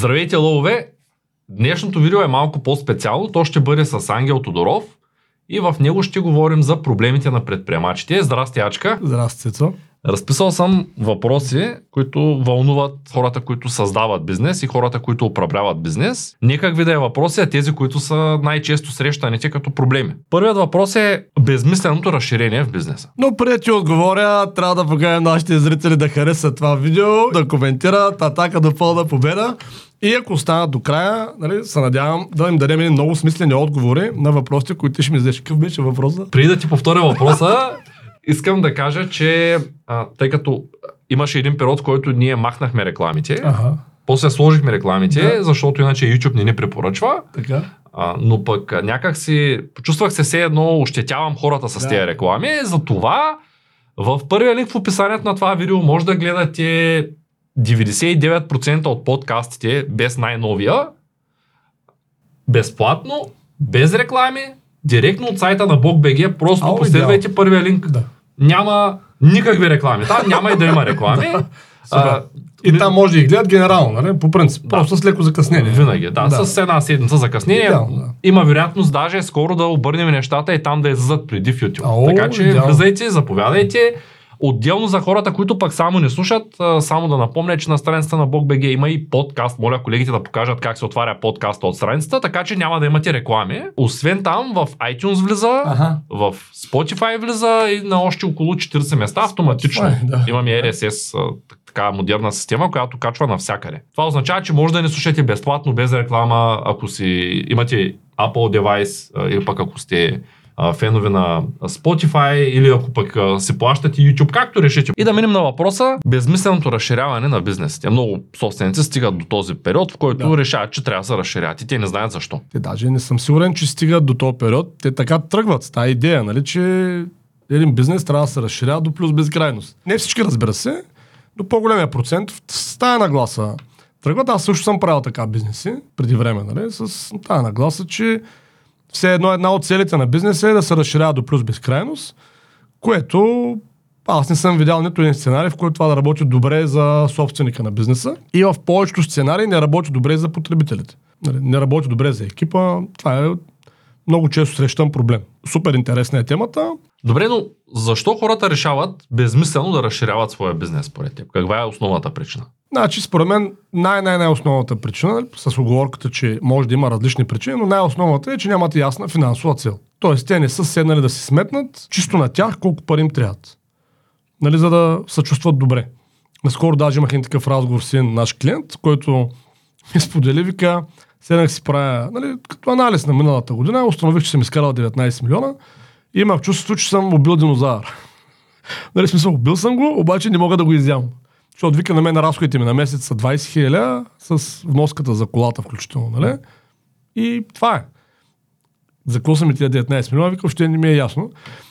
Здравейте, лъвове! Днешното видео е малко по-специално. То ще бъде с Ангел Тодоров и в него ще говорим за проблемите на предприемачите. Здрасти, Ачка! Здрасти, Цецо. Разписал съм въпроси, които вълнуват хората, които създават бизнес и хората, които управляват бизнес. Не как ви да е въпроси, а тези, които са най-често срещаните като проблеми. Първият въпрос е безмисленото разширение в бизнеса. Но преди ти отговоря, трябва да покажем нашите зрители да харесат това видео, да коментират атака до пълна победа. И ако останат до края, нали, се надявам да им дадем много смислени отговори на въпросите, които ще ми зададеш. Какъв беше въпросът? Преди да ти повторя въпроса, искам да кажа, че а, тъй като имаше един период, в който ние махнахме рекламите, Ага, после сложихме рекламите, Да. защото иначе YouTube не ни препоръчва, така. а, но пък някак си почувствах се все едно, ощетявам хората с Да. тези реклами, затова в първия линк в описанието на това видео може да гледате 99% от подкастите без най-новия, безплатно, без реклами, директно от сайта на BogBG, просто Ау, последвайте първия линк. Да. Няма никакви реклами. Там няма и да има реклами. Супер. И там може да ги гледат генерално, нали? По принцип. Просто с леко закъснение. Винаги, да, Да. С една седмица закъснение. Идеално, да. Има вероятност даже скоро да обърнем нещата и там да излизат преди в YouTube. Ау, така че идеално. влизайте, заповядайте. Отделно за хората, които пък само не слушат, само да напомня, че на страницата на BogBG има и подкаст. Моля колегите да покажат как се отваря подкаста от страницата, така че няма да имате реклами. Освен там, в iTunes влиза, Аха. в Spotify влиза и на още около 40 места автоматично. Spotify, да. Имаме RSS, така модерна система, която качва навсякъде. Това означава, че може да не слушате безплатно, без реклама, ако си имате Apple девайс или пък ако сте а, фенове на Spotify или ако пък а, си плащате YouTube, както решите. И да минем на въпроса безмисленото разширяване на бизнесите. Много собственици стигат до този период, в който Да. решават, че трябва да се разширят и те не знаят защо. Те даже не съм сигурен, че стигат до този период. Те така тръгват с тази идея, нали, че един бизнес трябва да се разширява до плюс безкрайност. Не всички, разбира се, но по-големия процент с тая нагласа тръгват. Аз също съм правил така бизнеси преди време, нали, с тая нагласа, че все едно една от целите на бизнеса е да се разширява до плюс безкрайност, което аз не съм видял нито един сценарий, в който това да работи добре за собственика на бизнеса. И в повечето сценарии не работи добре за потребителите. Нали, Не работи добре за екипа. Това е много често срещан проблем. Супер интересна е темата. Добре, но защо хората решават безмислено да разширяват своя бизнес според теб? Каква е основната причина? Значи, според мен, най-най-най-основната причина, нали, с оговорката, че може да има различни причини, но най-основната е, че нямат ясна финансова цел. Тоест, те не са седнали да си сметнат чисто на тях колко пари им трябват. Нали, за да се чувстват добре. Наскоро даже имах един такъв разговор с един наш клиент, който ми сподели, вика, седнах си правя, нали, като анализ на миналата година, установих, че съм изкарал 19 милиона и имах чувството, че съм убил динозавър. нали, смисъл, убил съм го, обаче не мога да го изям. Защото вика на мен разходите ми на месец са 20 хиляди с вноската за колата включително, нали? И това е. За какво са ми тия 19 милиона, вика, още не ми е ясно.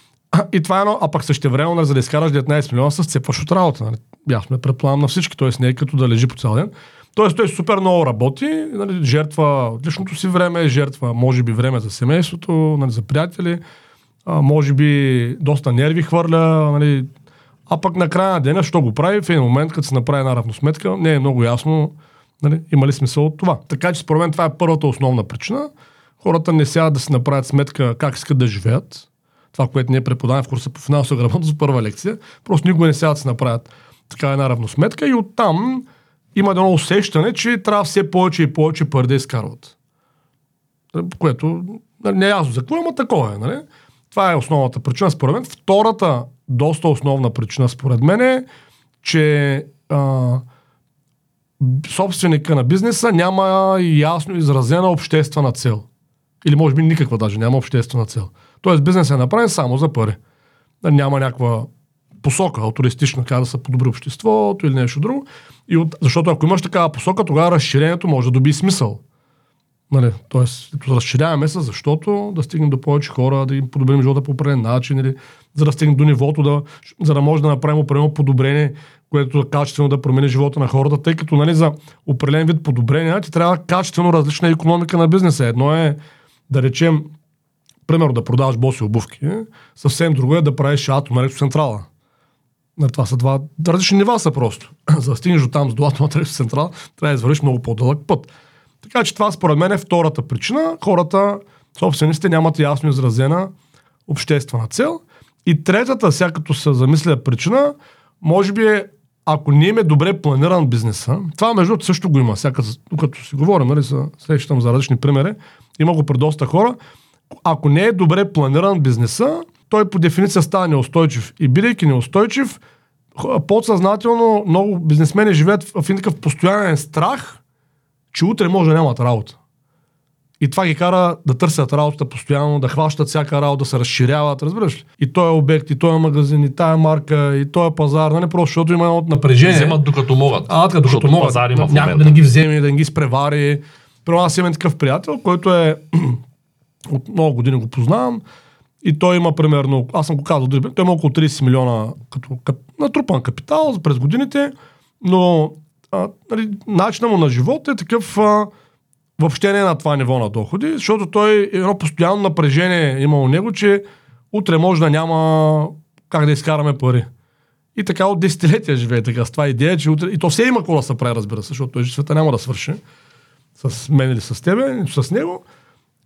И това е едно, а пък също време, нали, за да изкараш 19 милиона, се сцепваш от работа. Нали? Ясно е, предполагам на всички, т.е. не е като да лежи по цял ден. Тоест той супер много работи, нали, жертва личното си време, жертва може би време за семейството, нали, за приятели, а, може би доста нерви хвърля, нали, а пък на края на деня, що го прави, в един момент, като се направи една равносметка, не е много ясно нали, има ли смисъл от това. Така че според мен това е първата основна причина. Хората не сядат да си направят сметка как искат да живеят. Това, което ние преподаваме в курса по финансова грамотност, първа лекция. Просто никога не сядат да си направят така една равносметка и оттам има едно усещане, че трябва все повече и повече пари да изкарват. Което нали, не е ясно за какво, ама такова е. Нали? Това е основната причина, според мен. Втората, доста основна причина, според мен е, че а, собственика на бизнеса няма ясно изразена обществена цел. Или може би никаква даже няма обществена цел. Тоест бизнесът е направен само за пари. Няма някаква посока, алтуристична, как да се подобри обществото или нещо друго. И от, защото ако имаш такава посока, тогава разширението може да доби смисъл. Нали, тоест, разширяваме се, защото да стигнем до повече хора, да им подобрим живота по определен начин, или за да стигнем до нивото, да, за да може да направим определено подобрение, което да качествено да промени живота на хората, тъй като нали, за определен вид подобрение ти трябва качествено различна економика на бизнеса. Едно е, да речем, примерно да продаваш боси обувки, съвсем друго е да правиш атомна електроцентрала. Нали, това са два различни нива са просто. За да стигнеш до там с долателната централа, трябва да извървиш много по-дълъг път. Така че това според мен е втората причина. Хората, собствениците нямат ясно изразена обществена цел. И третата, сега като се замисля причина, може би е, ако не им е добре планиран бизнеса, това между другото също го има, сега като си говорим, нали, срещам за различни примери, има го при доста хора, ако не е добре планиран бизнеса, той по дефиниция става неустойчив. И бидейки неустойчив, подсъзнателно много бизнесмени живеят в един такъв постоянен страх, че утре може да нямат работа. И това ги кара да търсят работата постоянно, да хващат всяка работа, да се разширяват, разбираш ли? И той е обект, и той е магазин, и тая марка, и той е пазар, нали? Просто защото има едно напрежение. Вземат докато могат. А, докато, докато могат. Пазар има Някой да не ги вземе, да не ги спревари. Първо аз имам такъв приятел, който е от много години го познавам. И той има примерно, аз съм го казал, той има около 30 милиона като кап, натрупан капитал през годините, но а, нали, начинът му на живот е такъв а, въобще не е на това ниво на доходи, защото той едно постоянно напрежение има у него, че утре може да няма как да изкараме пари. И така от десетилетия живее така с това идея, че утре... И то все има какво да се прави, разбира се, защото той света няма да свърши с мен или с тебе, нито с него.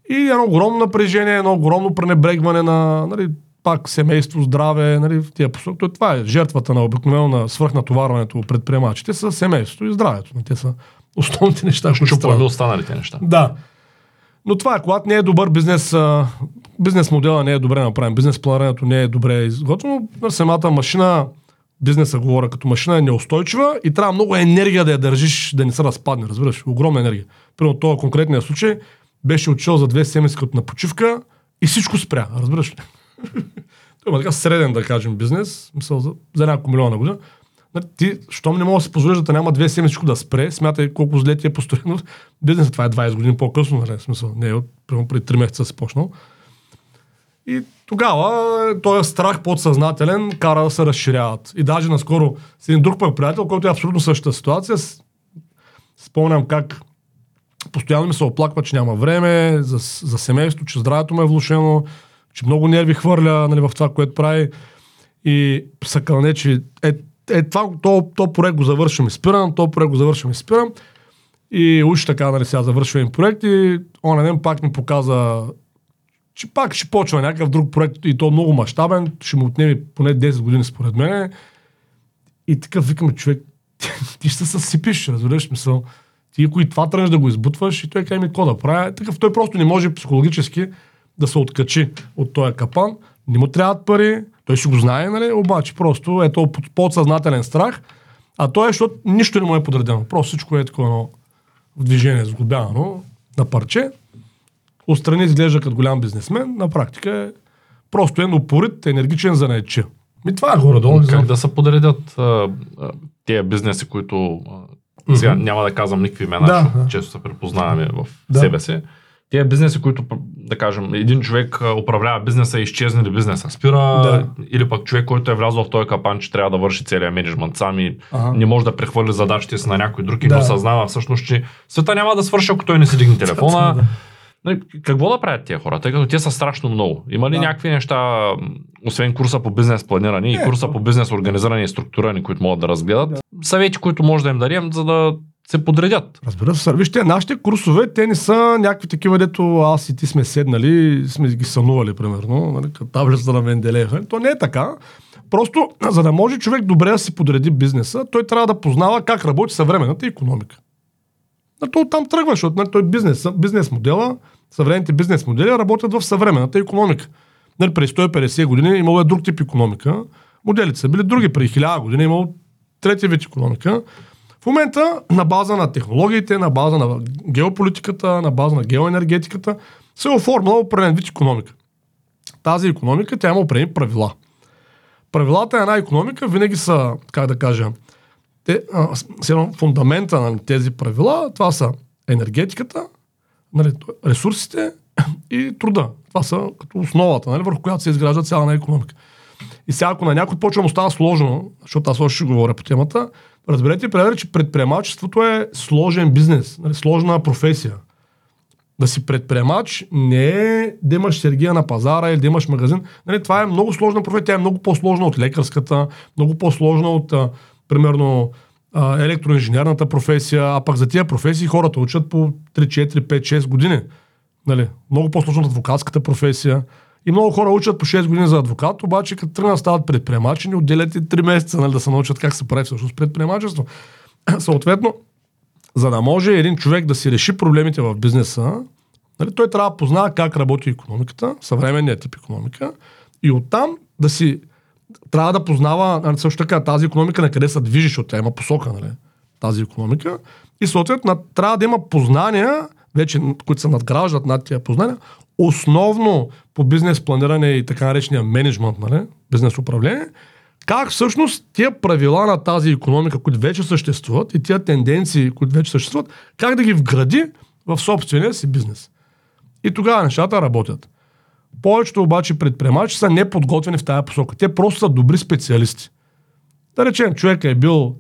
И едно огромно напрежение, едно огромно пренебрегване на нали, пак семейство, здраве, нали, в тия посоки. Това е жертвата на обикновено на свърхнатоварването предприемачите са семейството и здравето. Те са основните неща, които Чупваме останалите неща. Да. Но това е, когато не е добър бизнес, бизнес модела не е добре направен, бизнес планирането не е добре изготвено, самата машина, бизнеса говоря като машина е неустойчива и трябва много енергия да я държиш, да не се разпадне, разбираш, огромна енергия. Примерно това конкретния случай, беше отшъл за две седмици като на почивка и всичко спря, разбираш ли? Той има така среден, да кажем, бизнес, мисъл за, за няколко милиона на година. Ти, щом не мога да си позволиш да няма две седмици да спре, смятай колко зле ти е постоянно. Бизнесът това е 20 години по-късно, нали, смисъл, не е примерно преди 3 месеца си почнал. И тогава този страх подсъзнателен кара да се разширяват. И даже наскоро с един друг пък приятел, който е абсолютно същата ситуация, спомням как постоянно ми се оплаква, че няма време за, за семейство, че здравето му е влушено, че много нерви хвърля нали, в това, което прави. И са кълне, че е, е това, то, то проект го завършвам и спирам, то проект го завършвам и спирам. И уж така, нали, сега завършвам проект и он ден пак ми показа, че пак ще почва някакъв друг проект и то много мащабен, ще му отнеме поне 10 години според мен. И такъв викаме човек, ти ще се съсипиш, разбираш мисъл. Ти ако и това тръгнеш да го избутваш и той каже ми какво да правя. Такъв той просто не може психологически да се откачи от този капан. Не му трябват пари, той ще го знае, нали? обаче просто е то подсъзнателен страх, а той е, защото нищо не му е подредено. Просто всичко е такова в движение, сглобявано на парче. Отстрани изглежда като голям бизнесмен, на практика е просто е упорит, енергичен за наече. Ми това е горе-долу. Как да се подредят а, а, тия бизнеси, които а, сега mm-hmm. няма да казвам никакви имена, да, защото да. често се препознаваме в да. себе си тези бизнеси, които, да кажем, един човек управлява бизнеса и изчезне ли бизнеса, спира, да. или пък човек, който е влязъл в този капан, че трябва да върши целият менеджмент сам и ага. не може да прехвърли задачите си на някой друг и да. осъзнава всъщност, че света няма да свърши, ако той не си дигне телефона. да. Какво да правят тия хора, тъй като те са страшно много? Има ли да. някакви неща, освен курса по бизнес планиране и курса по бизнес организиране и структуриране, които могат да разгледат? Да. Съвети, които може да им дадем, за да се подредят. Разбира се, вижте, нашите курсове, те не са някакви такива, дето аз и ти сме седнали, сме ги сънували, примерно, нали, на Менделеев. То не е така. Просто, за да може човек добре да си подреди бизнеса, той трябва да познава как работи съвременната економика. А то там тръгва, защото нали, той бизнес, бизнес модела, съвременните бизнес модели работят в съвременната економика. Нали, през 150 години имало е друг тип економика. Моделите са били други. Преди 1000 години имало трети вид економика. В момента на база на технологиите, на база на геополитиката, на база на геоенергетиката се е оформила определен вид економика. Тази економика, тя има определени правила. Правилата на една економика винаги са, как да кажа, те, а, фундамента на тези правила, това са енергетиката, нали, ресурсите и труда. Това са като основата, нали, върху която се изгражда цяла на економика. И сега, ако на някой почва му става сложно, защото аз още ще говоря по темата, разберете, пример, че предприемачеството е сложен бизнес, нали, сложна професия. Да си предприемач не е да имаш сергия на пазара или да имаш магазин. Нали, това е много сложна професия. Тя е много по-сложна от лекарската, много по-сложна от, а, примерно, а, електроинженерната професия, а пък за тия професии хората учат по 3, 4, 5, 6 години. Нали, много по-сложна от адвокатската професия. И много хора учат по 6 години за адвокат, обаче като тръгнат стават предприемачи, не отделят и 3 месеца нали, да се научат как се прави всъщност предприемачество. Съответно, за да може един човек да си реши проблемите в бизнеса, нали, той трябва да познава как работи економиката, съвременният тип економика, и оттам да си трябва да познава нали, също така тази економика на къде се движи, защото тя има посока, нали, тази економика. И съответно трябва да има познания, вече, които се надграждат над тия познания, основно по бизнес планиране и така наречения менеджмент, нали, бизнес управление, как всъщност тия правила на тази економика, които вече съществуват и тия тенденции, които вече съществуват, как да ги вгради в собствения си бизнес. И тогава нещата работят. Повечето обаче предприемачи са неподготвени в тази посока. Те просто са добри специалисти. Да речем, човек е бил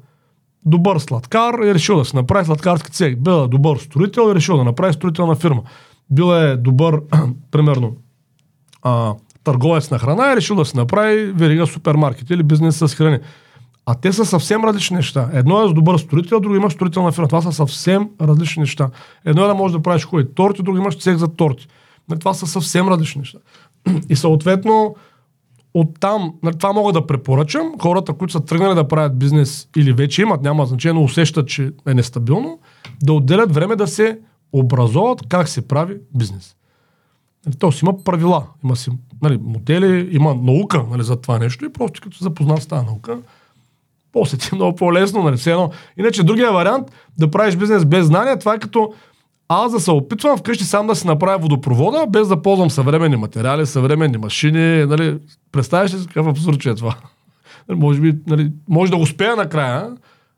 добър сладкар и решил да се направи сладкарски цех. Бил е добър строител и решил да направи строителна фирма. Бил е добър, примерно, а, търговец на храна и решил да се направи верига супермаркет или бизнес с храни. А те са съвсем различни неща. Едно е с добър строител, друго имаш строителна фирма. Това са съвсем различни неща. Едно е да можеш да правиш хубави торти, друго имаш цех за торти. Нали, това са съвсем различни неща. И съответно, оттам, нали, това мога да препоръчам, хората, които са тръгнали да правят бизнес или вече имат, няма значение, но усещат, че е нестабилно, да отделят време да се образоват как се прави бизнес. Нали, то си има правила, има си нали, модели, има наука нали, за това нещо и просто като запознат с тази наука, после ти е много по-лесно. Нали, все едно. Иначе другия вариант да правиш бизнес без знания, това е като аз да се опитвам вкъщи сам да си направя водопровода, без да ползвам съвременни материали, съвременни машини. Нали, представяш ли какъв абсурд е това? Може, би, нали, може да успея накрая,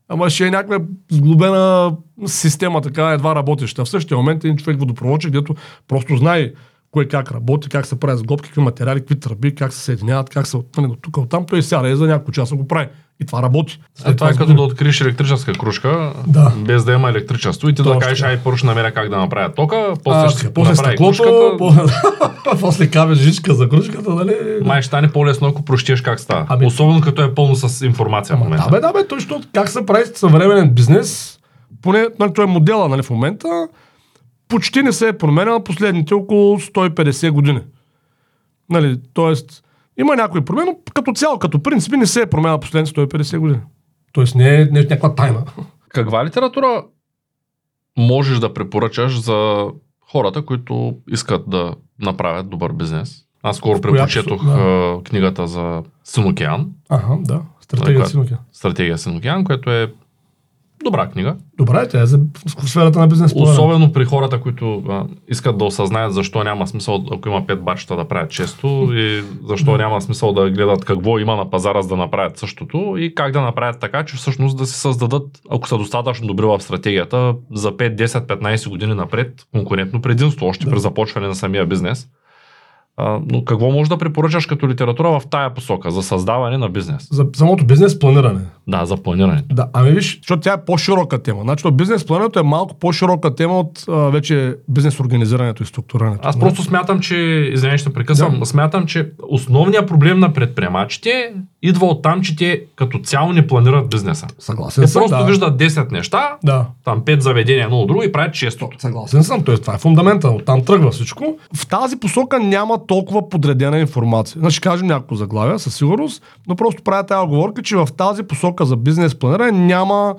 ама ще е някаква сглобена система, така едва работеща. В същия момент един човек водопроводчик, където просто знае кое как работи, как се прави сглобки, какви материали, какви тръби, как се съединяват, как се нали, от тук, от там, той сяда и за няколко часа го прави. И това работи. След това е като да откриеш електрическа кружка, Да. без да има електричество и ти да Точно кажеш, така. ай, първо ще намеря как да направя тока, после А, ще после направя стъклото, кружката. по... после кабел жичка за кружката, нали? Май ще стане по-лесно, ако прощеш как става. Ами- Особено като е пълно с информация в момента. да, бе, да, бе, точно как се прави съвременен бизнес, поне нали, той е модела нали, в момента, почти не се е променял последните около 150 години. Нали, тоест, има някои промени, но като цяло, като принципи не се е променял последните 150 години. Тоест не е, не е някаква тайна. Каква литература можеш да препоръчаш за хората, които искат да направят добър бизнес? Аз скоро препочетох да. книгата за Синокеан, Ага, да. Стратегия Така. си наука. стратегия Синокеан, което е добра книга. Добре, тя е за в сферата на бизнес плана. Особено при хората, които а, искат да осъзнаят защо няма смисъл, ако има пет бачета да правят често и защо няма смисъл да гледат какво има на пазара, за да направят същото и как да направят така, че всъщност да си създадат, ако са достатъчно добри в стратегията, за 5, 10, 15 години напред конкурентно предимство, още Да. при започване на самия бизнес. А, но какво можеш да препоръчаш като литература в тая посока, за създаване на бизнес? За самото бизнес планиране. Да, за планирането. Да, ами виж, защото тя е по-широка тема. Значи, бизнес планирането е малко по-широка тема от а, вече бизнес организирането и структурирането. Аз просто смятам, че, извинявай, ще прекъсвам, Да. смятам, че основният проблем на предприемачите идва от там, че те като цяло не планират бизнеса. Съгласен Те съм, просто да. виждат 10 неща, Да. там 5 заведения, едно от друго и правят честото. Съгласен съм, т.е. това е фундамента, оттам тръгва всичко. В тази посока толкова подредена информация. Значи кажем няколко заглавия със сигурност, но просто правя тази оговорка, че в тази посока за бизнес планиране няма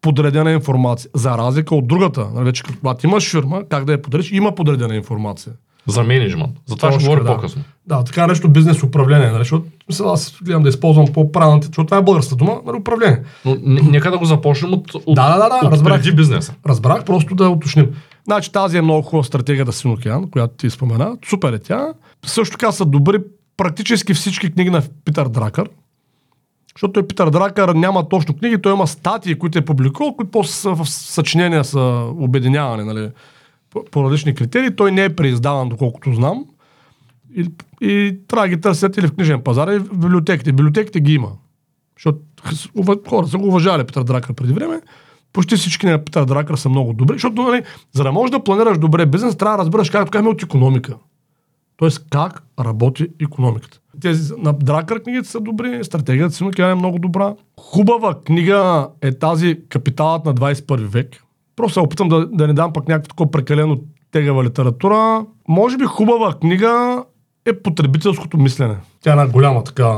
подредена информация. За разлика от другата. Нали, Вече когато имаш фирма, как да я подредиш, има подредена информация. За менеджмент. За това ще говоря да. по-късно. Да, така нещо бизнес управление, нали, защото аз гледам да използвам по-правилната, защото това е българската дума, нали, управление. Но нека да го започнем от, от, Да, да, да, да, от разбрах. преди бизнеса. Разбрах, просто да уточним. Значи тази е много хубава стратегия да Синокеан, която ти спомена. Супер е тя. Също така са добри практически всички книги на Питър Дракър. Защото Питър Дракър няма точно книги, той има статии, които е публикувал, които после са в съчинения са обединявани нали, по, по различни критерии. Той не е преиздаван, доколкото знам. И, и трябва да ги търсят или в книжен пазар, или в библиотеките. Библиотеките ги има. Защото хора са го уважали Питър Дракър преди време. Почти всички на Питър Дракър са много добри, защото нали, за да можеш да планираш добре бизнес, трябва да разбираш как казваме от економика. Тоест как работи економиката. Тези на Дракър книгите са добри, стратегията си е много добра. Хубава книга е тази Капиталът на 21 век. Просто се опитам да, да не дам пък някакво такова прекалено тегава литература. Може би хубава книга е потребителското мислене. Тя е една голяма така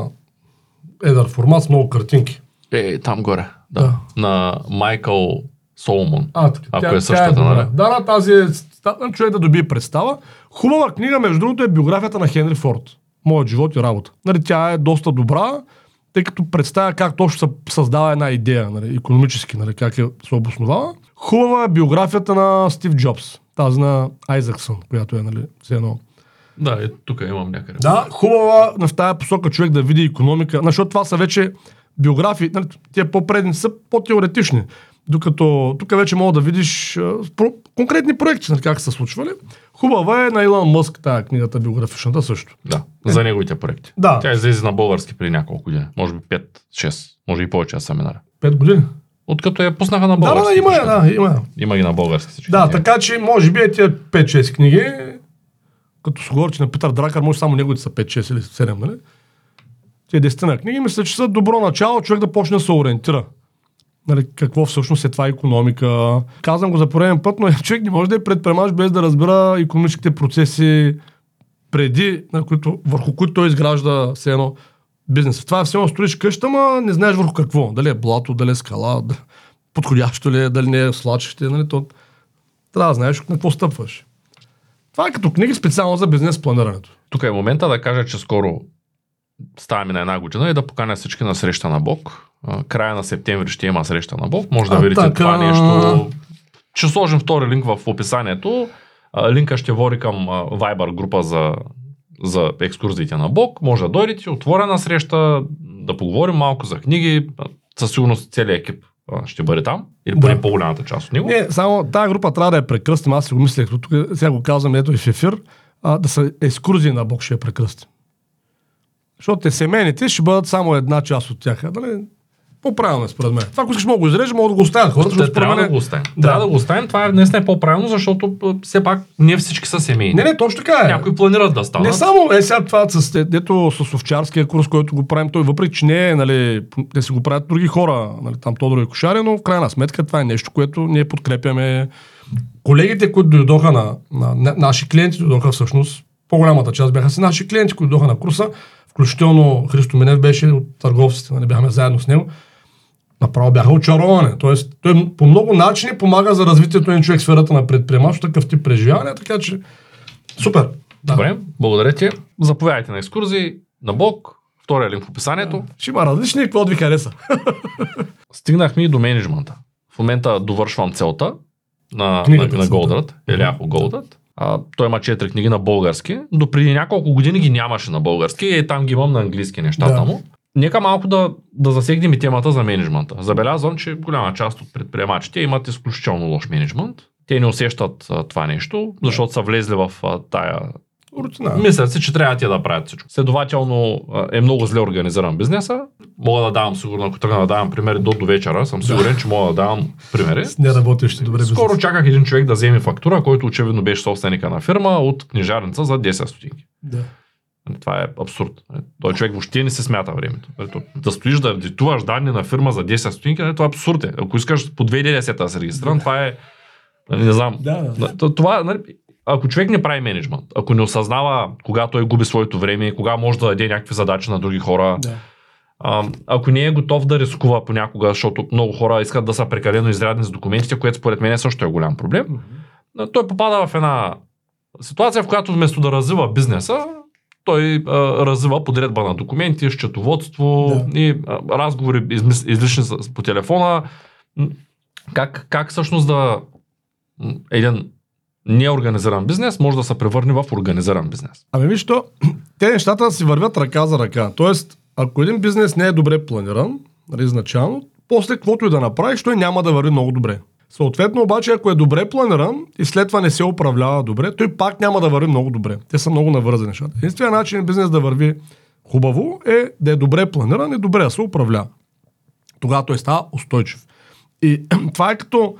едър формат с много картинки. Е, там горе. Да. да. На Майкъл Соломон. А, така, ако тя, е същата, е нали? Да, да, тази е статна човек да добие представа. Хубава книга, между другото, е биографията на Хенри Форд. Моят живот и работа. Нали, тя е доста добра, тъй като представя как точно се създава една идея, нали, економически, нали, как е се обосновава. Хубава е биографията на Стив Джобс, тази на Айзаксън, която е, нали, все едно. Да, е, тук имам някъде. Да, хубава в тази посока човек да види економика, защото това са вече биографии, нали, тия по-предни са по-теоретични. Докато тук вече мога да видиш а, про, конкретни проекти, нали, как са случвали. Хубава е на Илон Мъск, тази книгата биографичната също. Да, е. за неговите проекти. Да. Тя излезе на български при няколко години. Може би 5-6, може и повече аз минали. Пет години. Откато я пуснаха на Да, български. да, има, я, да, има. Има ги на български всички. Да, книги. така че може би е тия 5-6 книги, като се говори, че на Питър Дракър може само неговите са 5-6 или 7, нали? Тия 10 на книги, мисля, че са добро начало човек да почне да се ориентира. Нали, какво всъщност е това економика. Казвам го за пореден път, но човек не може да е предприемач без да разбира економическите процеси преди, на които, върху които той изгражда все едно бизнес. Това е все едно строиш къща, ма не знаеш върху какво. Дали е блато, дали е скала, подходящо ли е, дали не е слачеще. Нали, то, трябва да знаеш на какво стъпваш. Това е като книги специално за бизнес планирането. Тук е момента да кажа, че скоро ставаме на една година и да поканя всички на среща на Бог. Края на септември ще има среща на Бог. Може да А, видите така. това нещо. Ще сложим втори линк в описанието. Линка ще води към Viber група за, за екскурзиите на Бог. Може да дойдете, отворена среща, да поговорим малко за книги. Със сигурност целият екип ще бъде там. Или поне Да. по-голямата част от него. Не, само тази група трябва да я прекръстим. Аз си го мислех, тук сега го казвам, ето и в ефир, а, да са екскурзии на Бог ще я прекръстим. Защото те семейните ще бъдат само една част от тях. Нали? По-правилно е според мен. Това, ако искаш, мога да го изрежем, мога да го оставят хората, според трябва мен... да го оставим. Да. Трябва да го оставим. Това е днес не е по-правилно, защото все пак не всички са семейни. Не, не, точно така е. Някои планират да станат. Не само, е сега това с, дето с овчарския курс, който го правим, той въпреки, че не е, нали, те си го правят други хора, нали, там Тодор и Кошари, но в крайна сметка това е нещо, което ние подкрепяме. Колегите, които дойдоха на, на, на наши клиенти, дойдоха всъщност, по-голямата част бяха си наши клиенти, които дойдоха на курса, включително Христо Минев беше от търговците, нали, бяхме заедно с него. Направо бяха очаровани. Тоест, той по много начини помага за развитието на човек в сферата на предприемачество, такъв тип преживяване, така че супер. Да. Добре, благодаря ти. Заповядайте на екскурзии, на Бог, втория линк в описанието. Ще има различни, какво ви хареса. Стигнахме и до менеджмента. В момента довършвам целта на, на, Книгата на целта. Голдърт, Еляхо Голдърт. А, той има четири книги на български. До преди няколко години ги нямаше на български и там ги имам на английски нещата Да. му. Нека малко да, да засегнем и темата за менеджмента. Забелязвам, че голяма част от предприемачите имат изключително лош менеджмент. Те не усещат а, това нещо, защото са влезли в а, тая Рутина. Мислят си, че трябва те да правят всичко. Следователно е много зле организиран бизнеса. Мога да давам сигурно, ако тръгна да давам примери до, до вечера, съм сигурен, че мога да давам примери. С неработещи добре бизнес. Скоро чаках един човек да вземе фактура, който очевидно беше собственика на фирма от книжарница за 10 стотинки. Да. Това е абсурд. Той човек въобще не се смята времето. Ето, Да стоиш да диктуваш данни на фирма за 10 стотинки, нали, това е абсурд. е. Ако искаш по 2010 да се регистриран, това е... нали, Не знам. Да, да. Това, нали, ако човек не прави менеджмент, ако не осъзнава кога той губи своето време, кога може да даде някакви задачи на други хора, Да. а, ако не е готов да рискува понякога, защото много хора искат да са прекалено изрядни с документите, което според мен също е голям проблем, а, той попада в една ситуация, в която вместо да развива бизнеса, той а, развива подредба на документи, счетоводство Да. и а, разговори измис, излишни по телефона. Как, как всъщност да един неорганизиран бизнес може да се превърне в организиран бизнес? Ами виж, то, те нещата си вървят ръка за ръка. Тоест, ако един бизнес не е добре планиран, нали, изначално, после каквото и да направиш, той няма да върви много добре. Съответно, обаче, ако е добре планиран и след това не се управлява добре, той пак няма да върви много добре. Те са много навързани нещата. Единственият начин бизнес да върви хубаво е да е добре планиран и добре да се управлява. Тогава той става устойчив. И това е като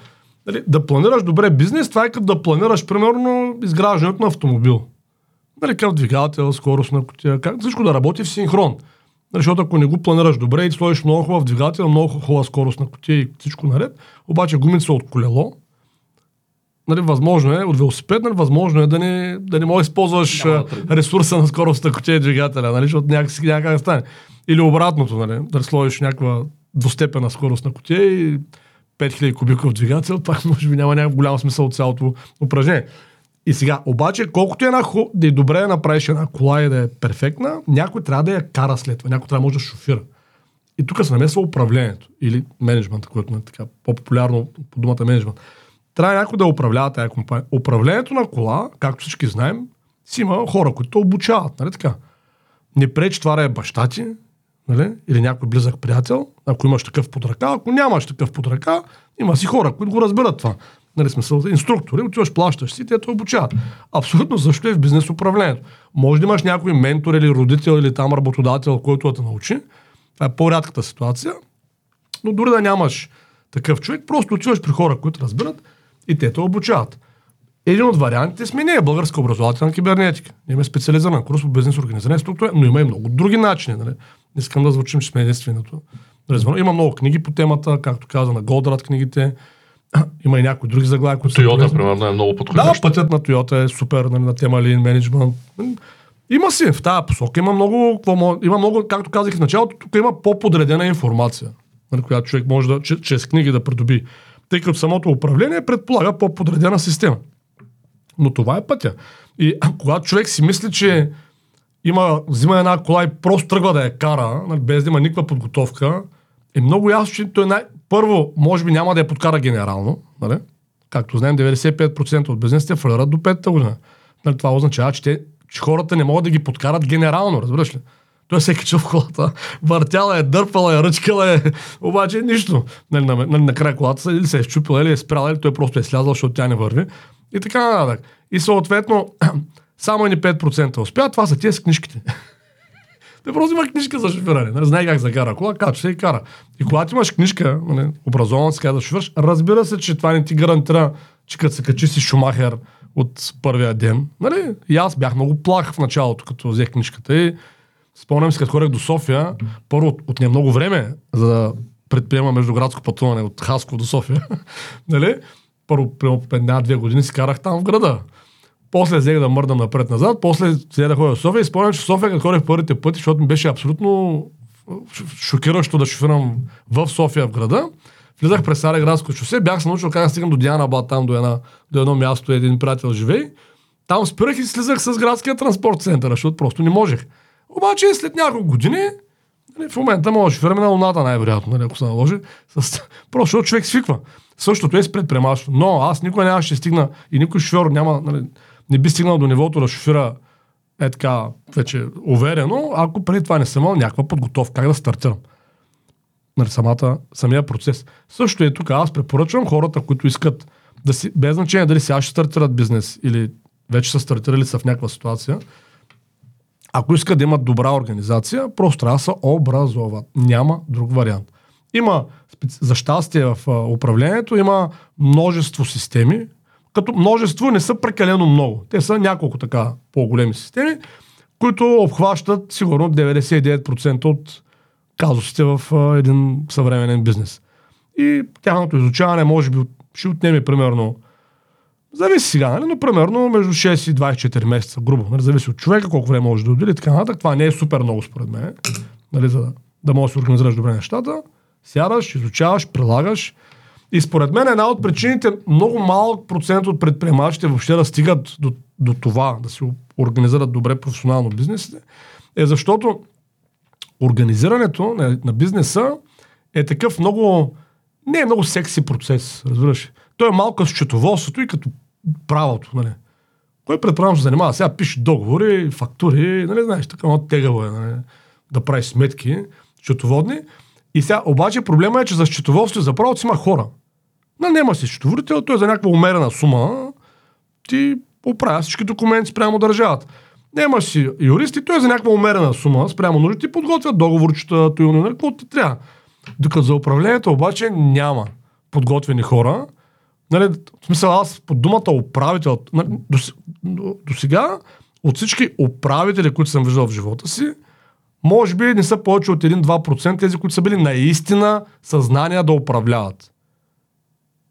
нали, да планираш добре бизнес, това е като да планираш, примерно, изграждането на автомобил. Нали, какъв двигател, скорост на котия, как всичко да работи в синхрон. Нали, защото ако не го планираш добре и сложиш много хубав двигател, много хубава скорост на котия и всичко наред, обаче гумите са от колело, нали, възможно е, от велосипед, нали, възможно е да не, да не можеш да използваш Няма да ресурса на скорост на котия и двигателя, нали, защото някак, някак да стане. Или обратното, нали, да сложиш някаква двустепена скорост на котия и 5000 кубиков двигател, пак може би няма някакъв голям смисъл от цялото упражнение. И сега, обаче, колкото е една ху... да е добре да направиш една кола и да е перфектна, някой трябва да я кара след това, някой трябва да може да шофира. И тук се намесва управлението или менеджмента, което е така по-популярно по думата менеджмент. Трябва някой да управлява тази компания. Управлението на кола, както всички знаем, си има хора, които обучават, нали така? Не пречи това да е баща ти, нали? или някой близък приятел, ако имаш такъв под ръка. Ако нямаш такъв под ръка, има си хора, които го разберат това. Нали, смисъл, инструктори, отиваш, плащаш си, те те обучават. Абсолютно също е в бизнес управлението. Може да имаш някой ментор или родител или там работодател, който да те научи. Това е по-рядката ситуация. Но дори да нямаш такъв човек, просто отиваш при хора, които разбират и те те обучават. Един от вариантите сме ние, българска образователна кибернетика. Имаме специализиран курс по бизнес организиране структура, но има и много други начини. Нали? Не искам да звучим, че сме единственото. Нали, Има много книги по темата, както каза на Голдрат книгите. Има и някои други заглавия, които са полезни. примерно, е много Да, подходящ. пътят на Toyota е супер нали, на тема Lean Management. Има си в тази посока. Има много, има много, както казах в началото, тук има по-подредена информация, нали, която човек може да, чрез книги да придоби. Тъй като самото управление предполага по-подредена система. Но това е пътя. И когато човек си мисли, че има, взима една кола и просто тръгва да я кара, нали, без да има никаква подготовка, е много ясно, че той най... първо, може би няма да я подкара генерално, нали? както знаем, 95% от бизнесите фалират до петата година. Нали, това означава, че, те, че хората не могат да ги подкарат генерално, разбираш ли? Той се е качил в колата, въртяла е, дърпала е, ръчкала е, обаче нищо. Нали, на, нали, накрая колата или се е щупила, или е спряла, или той просто е слязал, защото тя не върви. И така нататък. И съответно, само ни 5% успяват, това са тия с книжките. Те просто има книжка за шофиране. Не знае как да кара кола, качва се и кара. И когато имаш книжка, нали, образован си как да шофираш, разбира се, че това не ти гарантира, че като се качи си Шумахер от първия ден. Нали? И аз бях много плах в началото, като взех книжката. И спомням си, като ходех до София, първо от, отне много време, за да предприема междуградско пътуване от Хаско до София. нали? Първо, примерно, една-две години си карах там в града. После взех да мърдам напред-назад, после взех да ходя в София и спомням, че в София, като ходех първите пъти, защото ми беше абсолютно шокиращо да шофирам в София в града. Влизах през Цареградско шосе, бях се научил как да стигам до Диана Бад, там до, една, до едно място, един приятел живей. Там спирах и слизах с градския транспорт център, защото просто не можех. Обаче след няколко години, нали, в момента да шофираме на Луната най-вероятно, нали, ако се наложи. С... Просто защото човек свиква. Същото е с предприемачество. Но аз никога няма ще стигна и никой шофьор няма, нали, не би стигнал до нивото да шофира е така вече уверено, ако преди това не съм имал някаква подготовка, как да стартирам. Нали, самата, самия процес. Също е тук, аз препоръчвам хората, които искат да си, без значение дали сега ще стартират бизнес или вече са стартирали са в някаква ситуация, ако искат да имат добра организация, просто трябва да се образоват. Няма друг вариант. Има, за щастие в управлението, има множество системи, като множество не са прекалено много. Те са няколко така по-големи системи, които обхващат сигурно 99% от казусите в един съвременен бизнес. И тяхното изучаване може би ще отнеме примерно Зависи сега, нали? но примерно между 6 и 24 месеца, грубо. Нали? Зависи от човека, колко време може да отдели така нататък. Това не е супер много според мен, нали? за да, да можеш да се организираш добре нещата. Сядаш, изучаваш, прилагаш. И според мен една от причините много малък процент от предприемачите въобще да стигат до, до това, да си организират добре професионално бизнесите, е защото организирането на, на бизнеса е такъв много, не е много секси процес, разбираш. Той е малко счетоводството и като правото, нали. Кой предполагам се занимава? Сега пише договори, фактури, нали, знаеш, така много тегаво е, нали, да прави сметки, счетоводни. И сега, обаче проблема е, че за счетоводство за правото си има хора. Нали, няма си счетоводител, той е за някаква умерена сума, ти оправя всички документи спрямо държавата. Няма си юрист и той е за някаква умерена сума спрямо нужди, ти подготвят договорчета, той, нали, каквото ти трябва. Докато за управлението обаче няма. подготвени хора. Нали, в смисъл аз под думата управител, нали, до, до, до сега от всички управители, които съм виждал в живота си, може би не са повече от 1-2% тези, които са били наистина съзнания да управляват.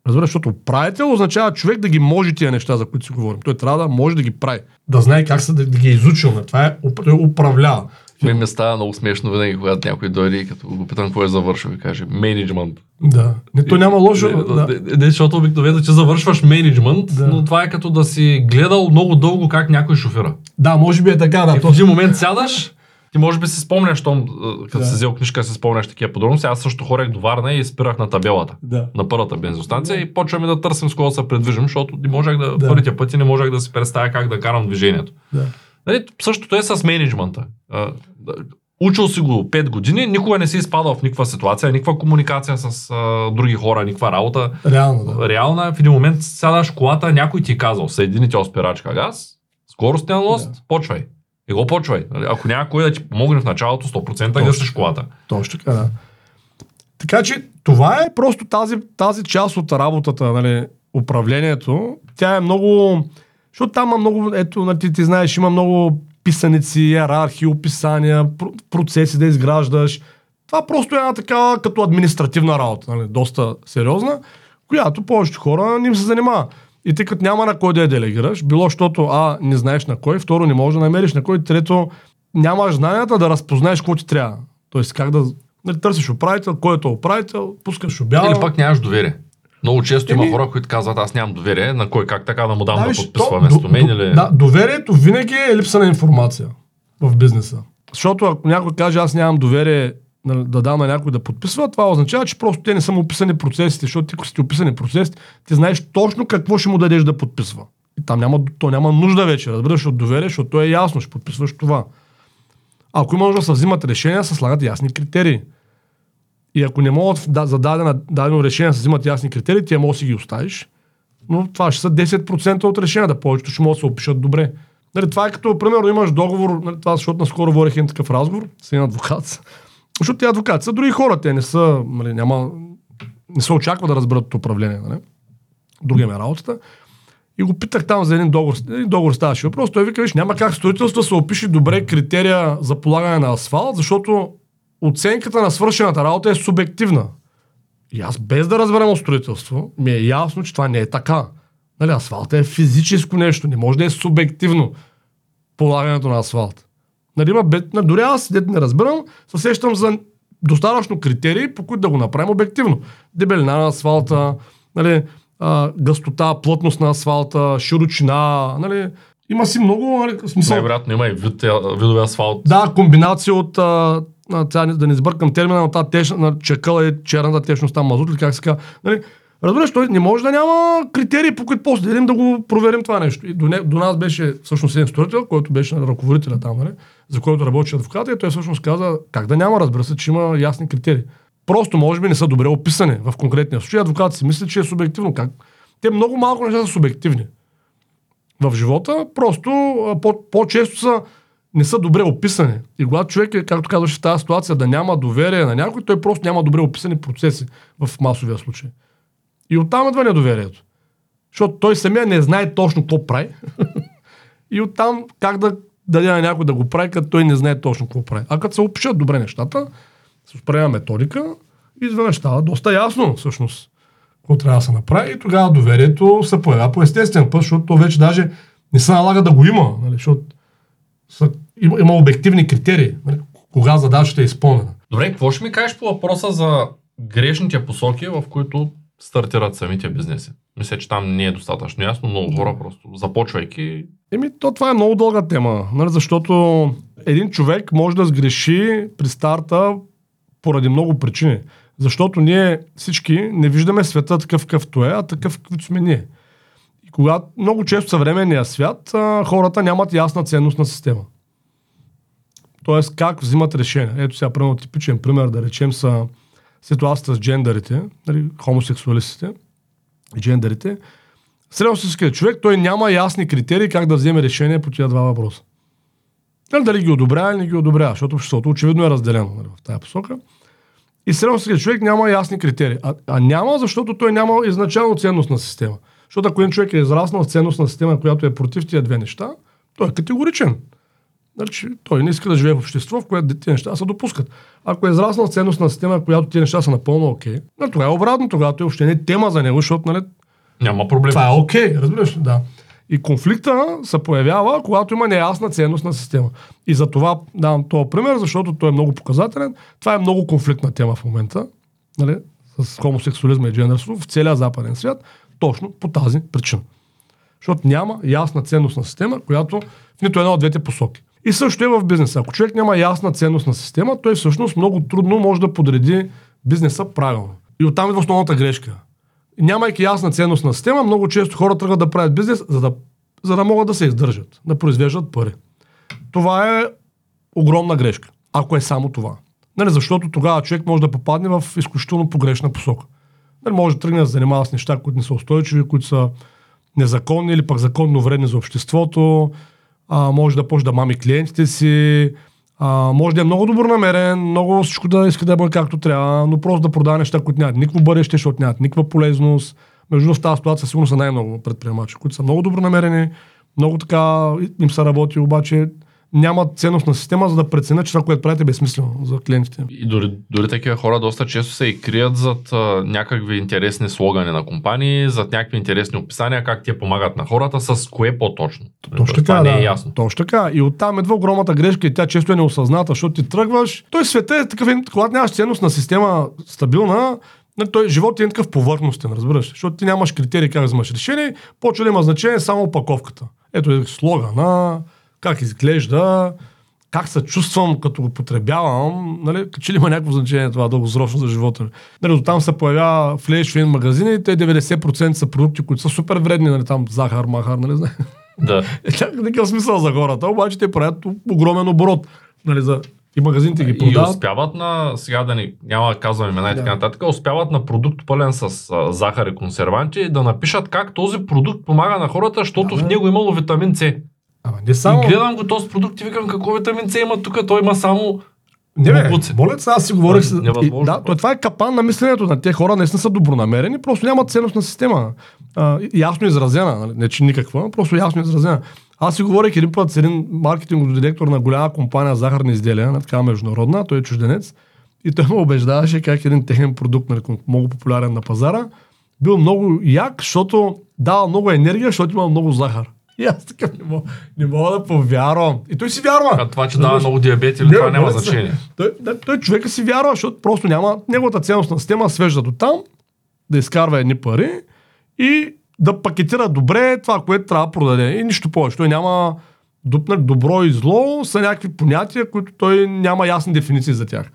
Разбира, защото управител означава човек да ги може тия неща, за които си говорим. Той трябва да може да ги прави. Да знае как са да, да ги е изучил. Това е, той управлява. Мен ми става много смешно винаги, когато някой дойде и като го питам какво е завършил и каже менеджмент. Да. Не, то няма лошо. Не, да. не, не, защото обикновено, че завършваш менеджмент, Да. но това е като да си гледал много дълго как някой шофира. да, може би е така, да. И в То, един момент сядаш, ти може би си спомняш, том, а, като Да. си взел книжка, си спомняш такива подробности. Аз също хорех до Варна и спирах на табелата да. на първата бензостанция и почваме да търсим с кого да се предвижим, защото не можех да, Да. първите пъти не можех да си представя как да карам движението. да. Нали, същото е с менеджмента. Да, Учил си го 5 години, никога не си изпадал в никаква ситуация, никаква комуникация с а, други хора, никаква работа. Реално, да. Реална, в един момент сядаш колата, някой ти е казал, съедините спирачка газ, скоростен лост, Да. почвай. И го почвай. Нали, Ако няма кой да ти помогне в началото, 100% гасиш колата. Точно така, да. Така че това е просто тази, тази част от работата, нали, управлението. Тя е много... Защото там има много, ето, нали, ти, ти знаеш, има много писаници, иерархии, описания, про- процеси да изграждаш. Това просто е една такава като административна работа, нали, доста сериозна, която повечето хора не им се занимава. И тъй като няма на кой да я делегираш, било защото А, не знаеш на кой, второ, не можеш да намериш на кой, трето, нямаш знанията да разпознаеш какво ти трябва. Тоест как да нали, търсиш управител, кой е управител, пускаш обява. Или пък нямаш доверие. Много често Еми- има хора, които казват, аз нямам доверие, на кой как така да му дам да, виж, подписва то- вместо мен или... Да, доверието винаги е липса на информация в бизнеса. Защото ако някой каже, аз нямам доверие да дам на някой да подписва, това означава, че просто те не са му описани процесите, защото ти ако си описани процесите, ти знаеш точно какво ще му дадеш да подписва. И там няма, то няма нужда вече, разбираш, от доверие, защото то е ясно, ще подписваш това. Ако има нужда да се взимат решения, се слагат ясни критерии. И ако не могат за дадена, дадено решение да се взимат ясни критерии, ти може да си ги оставиш. Но това ще са 10% от решенията. Повечето ще могат да се опишат добре. Нали, това е като, примерно, имаш договор, нали, това защото наскоро водех един такъв разговор с един адвокат. Защото те адвокати са други хора, те не са, нали, няма, не се очаква да разберат от управление. Нали? Другия ми е работата. И го питах там за един договор. Един договор ставаше въпрос. Той вика, виж, няма как строителство се опише добре критерия за полагане на асфалт, защото оценката на свършената работа е субективна. И аз без да разберем от строителство, ми е ясно, че това не е така. Нали, асфалт е физическо нещо, не може да е субективно полагането на асфалт. Нали, има, бе- нали, дори аз, дет не разбирам, се сещам за достатъчно критерии, по които да го направим обективно. Дебелина на асфалта, нали, а, гъстота, плътност на асфалта, широчина, нали, има си много, нали, смисъл, Най-вероятно има и вид, видове асфалт. да, комбинация от, а, а, да не сбъркам термина, на тази течна, на чекъла и черната течност, там мазут или как се казва. Нали? Разбираш, той не може да няма критерии, по които после да го проверим това нещо. И до, не, до нас беше всъщност един строител, който беше ръководителя там, нали? За който работеше адвоката и той всъщност каза как да няма, разбира се, че има ясни критерии. Просто може би не са добре описани в конкретния случай. Адвокат си мисли, че е субективно. Как? Те много малко неща са субективни в живота, просто по- по-често са, не са добре описани. И когато човек е, както казваш, в тази ситуация да няма доверие на някой, той просто няма добре описани процеси в масовия случай. И оттам идва недоверието. Защото той самия не знае точно какво прави. и оттам как да даде на някой да го прави, като той не знае точно какво прави. А като се опишат добре нещата, с определена методика, изведнъж става доста ясно всъщност какво трябва да се направи и тогава доверието се появява по естествен път, защото то вече даже не се налага да го има, нали, защото са, има, има обективни критерии, нали, кога задачата е изпълнена. Добре, какво ще ми кажеш по въпроса за грешните посоки, в които стартират самите бизнеси? Мисля, че там не е достатъчно ясно. Много хора просто започвайки Еми, то това е много дълга тема, нали, защото един човек може да сгреши при старта поради много причини. Защото ние всички не виждаме света такъв какъвто е, а такъв какъвто сме ние. И когато много често съвременния свят а, хората нямат ясна ценностна система. Тоест как взимат решения. Ето сега, примерно, типичен пример, да речем, са ситуацията с джендерите, нали, хомосексуалистите и джендерите. Средностатистическият човек, той няма ясни критерии как да вземе решение по тия два въпроса. Нали, дали ги одобрява или не ги одобрява, защото обществото очевидно е разделено нали, в тази посока. И средностатистическият човек няма ясни критерии. А, а няма, защото той няма изначално ценностна система. Защото ако един човек е израснал в ценностна система, която е против тия две неща, той е категоричен. Значи, той не иска да живее в общество, в което тези неща се допускат. Ако е израснал в ценностна система, в която тези неща са напълно окей, okay, това е обратно, тогава той въобще не е тема за него, защото нали, Няма проблем. това е окей, okay, разбираш ли? Да. И конфликта се появява, когато има неясна ценностна система. И за това давам този пример, защото той е много показателен. Това е много конфликтна тема в момента, нали, с хомосексуализма и джендерство в целия западен свят, точно по тази причина. Защото няма ясна ценностна система, която в нито една от двете посоки. И също е в бизнеса. Ако човек няма ясна ценностна система, той всъщност много трудно може да подреди бизнеса правилно. И оттам идва основната грешка. Нямайки ясна ценностна система, много често хора тръгват да правят бизнес, за да, за да могат да се издържат, да произвеждат пари. Това е огромна грешка, ако е само това. Нали, защото тогава човек може да попадне в изключително погрешна посока. Нали, може да тръгне да занимава с неща, които не са устойчиви, които са незаконни или пък законно вредни за обществото, а, може да почне да мами клиентите си, а, може да е много добър намерен, много всичко да иска да бъде както трябва, но просто да продава неща, които нямат никакво бъдеще, защото нямат никаква полезност. Между другото, в тази ситуация сигурно са най-много предприемачи, които са много добро намерени, много така им са работи, обаче нямат ценностна система, за да преценят, че това, което правите е безсмислено за клиентите. И дори, дори такива хора доста често се и крият зад а, някакви интересни слогани на компании, зад някакви интересни описания, как те помагат на хората, с кое по-точно. Точно Това така, не да. е ясно. Точно така. И оттам идва огромната грешка и тя често е неосъзната, защото ти тръгваш. Той света е такъв, когато нямаш ценностна система стабилна, нали, той живот е такъв повърхностен, разбираш. Защото ти нямаш критерии как да вземаш решение, почва да има значение само опаковката. Ето е слогана, как изглежда, как се чувствам като го потребявам, нали, че ли има някакво значение това дългосрочно за живота ми. Нали, до там се появява, влезеш в един магазин и те 90% са продукти, които са супер вредни, нали, там захар, махар, нали, знаеш. Да. Е, никакъв смисъл за хората, обаче те правят огромен оборот. Нали, за... И магазините ги И продават. успяват на, сега да ни, няма да казвам имена и така нататък, успяват на продукт пълен с а, захар и консерванти да напишат как този продукт помага на хората, защото Да, в него имало витамин С. Ама не само... И гледам го този продукт и викам какво витамин С има тук, той има само Не, бе, Боклуци. болец, аз си говорих. с- Невъзможно и, да, то, това е капан на мисленето на тези хора, наистина са добронамерени, просто нямат ценностна система. А, ясно изразена, нали? не че никаква, просто ясно изразена. Аз си говорих един път с един маркетингов директор на голяма компания захарни изделия, на такава международна, той е чужденец, и той ме убеждаваше как един техен продукт, нали, много популярен на пазара, бил много як, защото дава много енергия, защото има много захар. И аз така не мога, не мога да повярвам. И той си вярва. а това, че дава много диабет или Не, това няма значение. Той, да, той човека си вярва, защото просто няма неговата ценностна система свежда до там, да изкарва едни пари и да пакетира добре това, което трябва да продаде. И нищо повече. Той няма дупна, добро и зло са някакви понятия, които той няма ясни дефиниции за тях.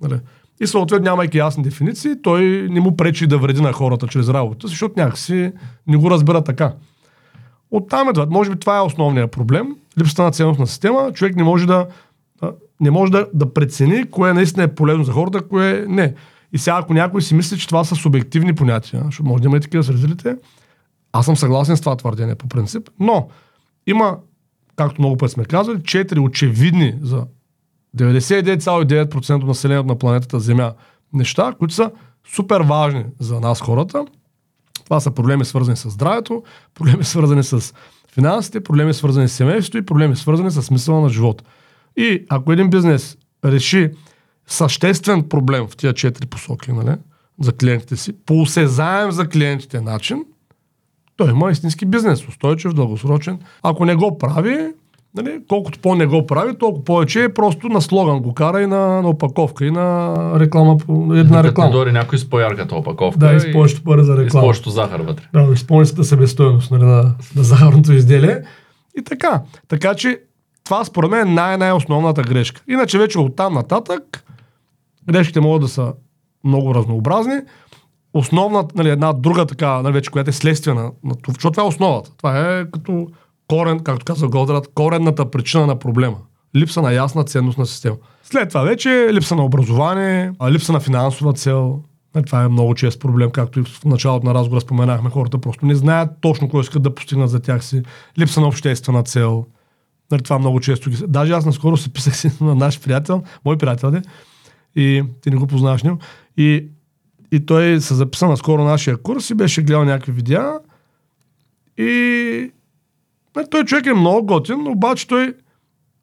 Нали? И съответно, нямайки ясни дефиниции, той не му пречи да вреди на хората чрез работа, защото някакси не го разбира така. Оттам идват. Може би това е основният проблем. Липсата на ценностна система. Човек не може да, не може да, да прецени кое наистина е полезно за хората, кое не. И сега, ако някой си мисли, че това са субективни понятия, защото може да има и такива зрителите, аз съм съгласен с това твърдение по принцип, но има, както много пъти сме казали, четири очевидни за 99,9% от населението на планетата Земя неща, които са супер важни за нас хората. Това са проблеми свързани с здравето, проблеми свързани с финансите, проблеми свързани с семейството и проблеми свързани с смисъла на живота. И ако един бизнес реши съществен проблем в тия четири посоки, нали, за клиентите си, по осезаем за клиентите начин, той има истински бизнес, устойчив, дългосрочен. Ако не го прави, нали, колкото по-не го прави, толкова повече е просто на слоган го кара и на, на опаковка и на реклама, една реклама. дори някой с по-ярката опаковка. Да, и- с повечето пари за и с реклама. повечето захар вътре. Да, да изпълнителната себестойност нали, на, на захарното изделие. И така. Така че това според мен е най-най-основната грешка. Иначе вече от там нататък грешките могат да са много разнообразни. Основната, нали, една друга така, нали, вече, която е следствие на, на това, защото това е основата. Това е като корен, както казва Голдрат, коренната причина на проблема. Липса на ясна ценностна система. След това вече е липса на образование, а, липса на финансова цел. Нали, Това е много чест проблем, както и в началото на разговора споменахме. Хората просто не знаят точно какво искат да постигнат за тях си. Липса на обществена цел. Нали, това много често ги... Даже аз наскоро се писах си на наш приятел, мой приятел, де, И ти не го познаваш него. И, и той се записа на скоро нашия курс и беше гледал някакви видеа. И нали, той човек е много готин, обаче той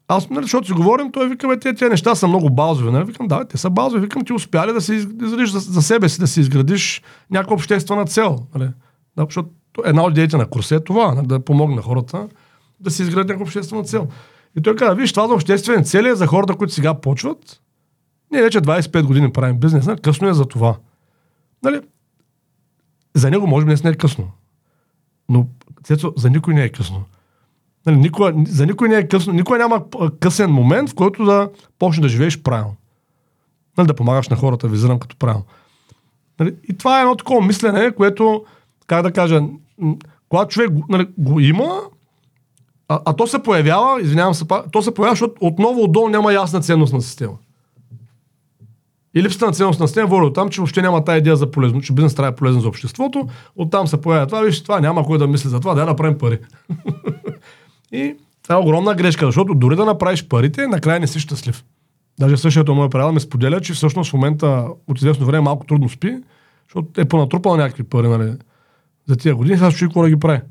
аз, нали, защото си говорим, той вика, бе, тези, неща са много базови. Нали? Викам, да, те са базови. Викам, ти успя ли да си изградиш за, за себе си, да си изградиш някаква обществена цел. Нали? Да, защото една от идеите на курса е това, нали? да помогне хората да си изградят някаква обществена цел. И той каза, виж, това за обществени цели е за хората, които сега почват. Ние вече 25 години правим бизнес, нали? късно е за това. Нали? За него може би днес не е късно. Но за никой не е късно. Нали, никога, за никой не е късно, никой няма късен момент, в който да почнеш да живееш правилно. Нали, да помагаш на хората, визирам като правилно. Нали, и това е едно такова мислене, което, как да кажа, когато човек нали, го има, а, а то се появява, извинявам се, то се появява, защото отново отдолу няма ясна ценностна система. И липсата на ценностна система води от там, че въобще няма тази идея за полезно, че бизнес трябва е полезен за обществото. Оттам се появява това, виж, това няма кой да мисли за това, да направим пари. И това е огромна грешка, защото дори да направиш парите, накрая не си щастлив. Даже същото мое правило ми споделя, че всъщност в момента от известно време малко трудно спи, защото е понатрупал някакви пари нали, за тия години, сега се чуди какво да ги прави.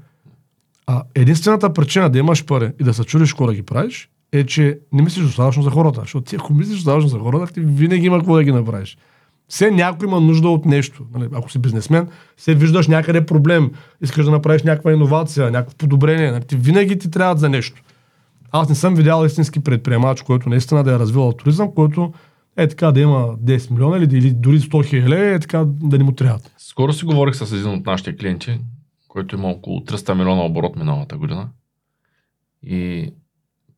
А единствената причина да имаш пари и да се чудиш какво да ги правиш, е, че не мислиш достатъчно за хората. Защото ти ако мислиш достатъчно за хората, ти винаги има какво да ги направиш. Все някой има нужда от нещо. Нали, ако си бизнесмен, се виждаш някъде проблем, искаш да направиш някаква иновация, някакво подобрение. Нали, ти винаги ти трябва за нещо. Аз не съм видял истински предприемач, който наистина да е развивал туризъм, който е така да има 10 милиона или, или дори 100 хиляди, е така да не му трябва. Скоро си говорих с един от нашите клиенти, който има около 300 милиона оборот миналата година. И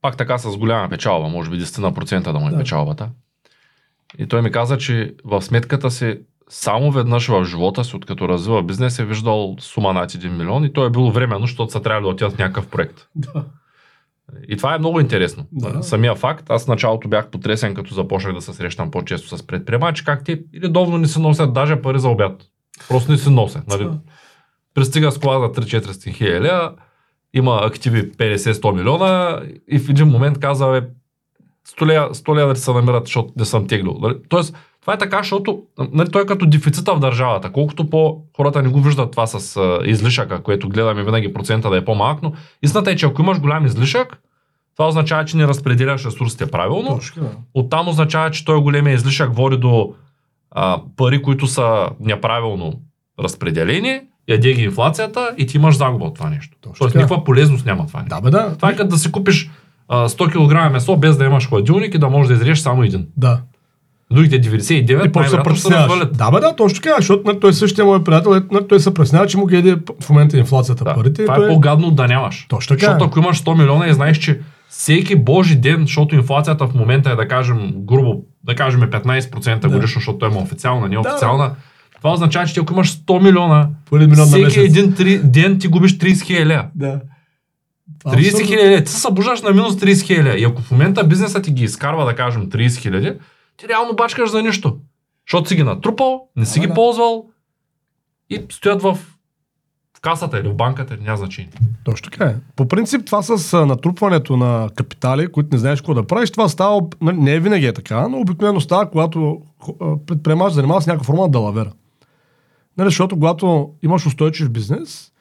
пак така с голяма печалба, може би 10% да му е да. печалбата. И той ми каза, че в сметката си само веднъж в живота си, откато развива бизнес, е виждал сума над 1 милион и то е било временно, защото са трябва да отидат в някакъв проект. Да. И това е много интересно. Да. Самия факт, аз в началото бях потресен, като започнах да се срещам по-често с предприемачи, как те редовно не се носят даже пари за обяд. Просто не се носят. Нали? Пристига с кола за 3-400 хиляди, има активи 50-100 милиона и в един момент казва, бе, 100 лева, да ти се намират, защото не съм теглил. Нали? Тоест, това е така, защото нали, той е като дефицита в държавата. Колкото по хората не го виждат това с а, излишъка, което гледаме винаги процента да е по-малък, но истината е, че ако имаш голям излишък, това означава, че не разпределяш ресурсите правилно. Точно, да. Оттам означава, че той големия излишък води до а, пари, които са неправилно разпределени, яде ги инфлацията и ти имаш загуба от това нещо. Точно Тоест никаква полезност няма това. нещо. Да, бе, да. Това е като да си купиш 100 кг месо без да имаш хладилник и да можеш да изрежеш само един. Да. Другите 99 И после се притесняваш. Да, бе, да, точно така, защото нали, той същия мой приятел, е, нали, той се преснява, че му ги еде в момента инфлацията Да. парите. Това той... е по-гадно да нямаш. Точно така. Защото ако имаш 100 милиона и знаеш, че всеки божи ден, защото инфлацията в момента е да кажем грубо, да кажем 15% Да. годишно, защото той има официална, неофициална. Това означава, че ти ако имаш 100 милиона, милион всеки един три, ден ти губиш 30 хиляди. Да. 30 хиляди. Ти се събуждаш на минус 30 хиляди. И ако в момента бизнесът ти ги изкарва, да кажем, 30 хиляди, ти реално бачкаш за нищо. Защото си ги натрупал, не си Да, ги да. ползвал и стоят в, в касата или в банката, няма значение. Точно така е. По принцип това с а, натрупването на капитали, които не знаеш какво да правиш, това става, нали, не е винаги е така, но обикновено става, когато а, предприемач занимава с някаква форма на далавера. Нали, защото когато имаш устойчив бизнес,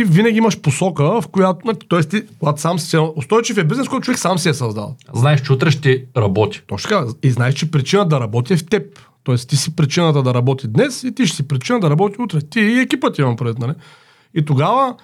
ти винаги имаш посока, в която, нали, т.е. ти, когато сам си, устойчив е бизнес, който човек сам си е създал. Знаеш, че утре ще работи. Точно така. И знаеш, че причина да работи е в теб. Тоест ти си причината да работи днес и ти ще си причина да работи утре. Ти и екипът имам пред, нали? И тогава,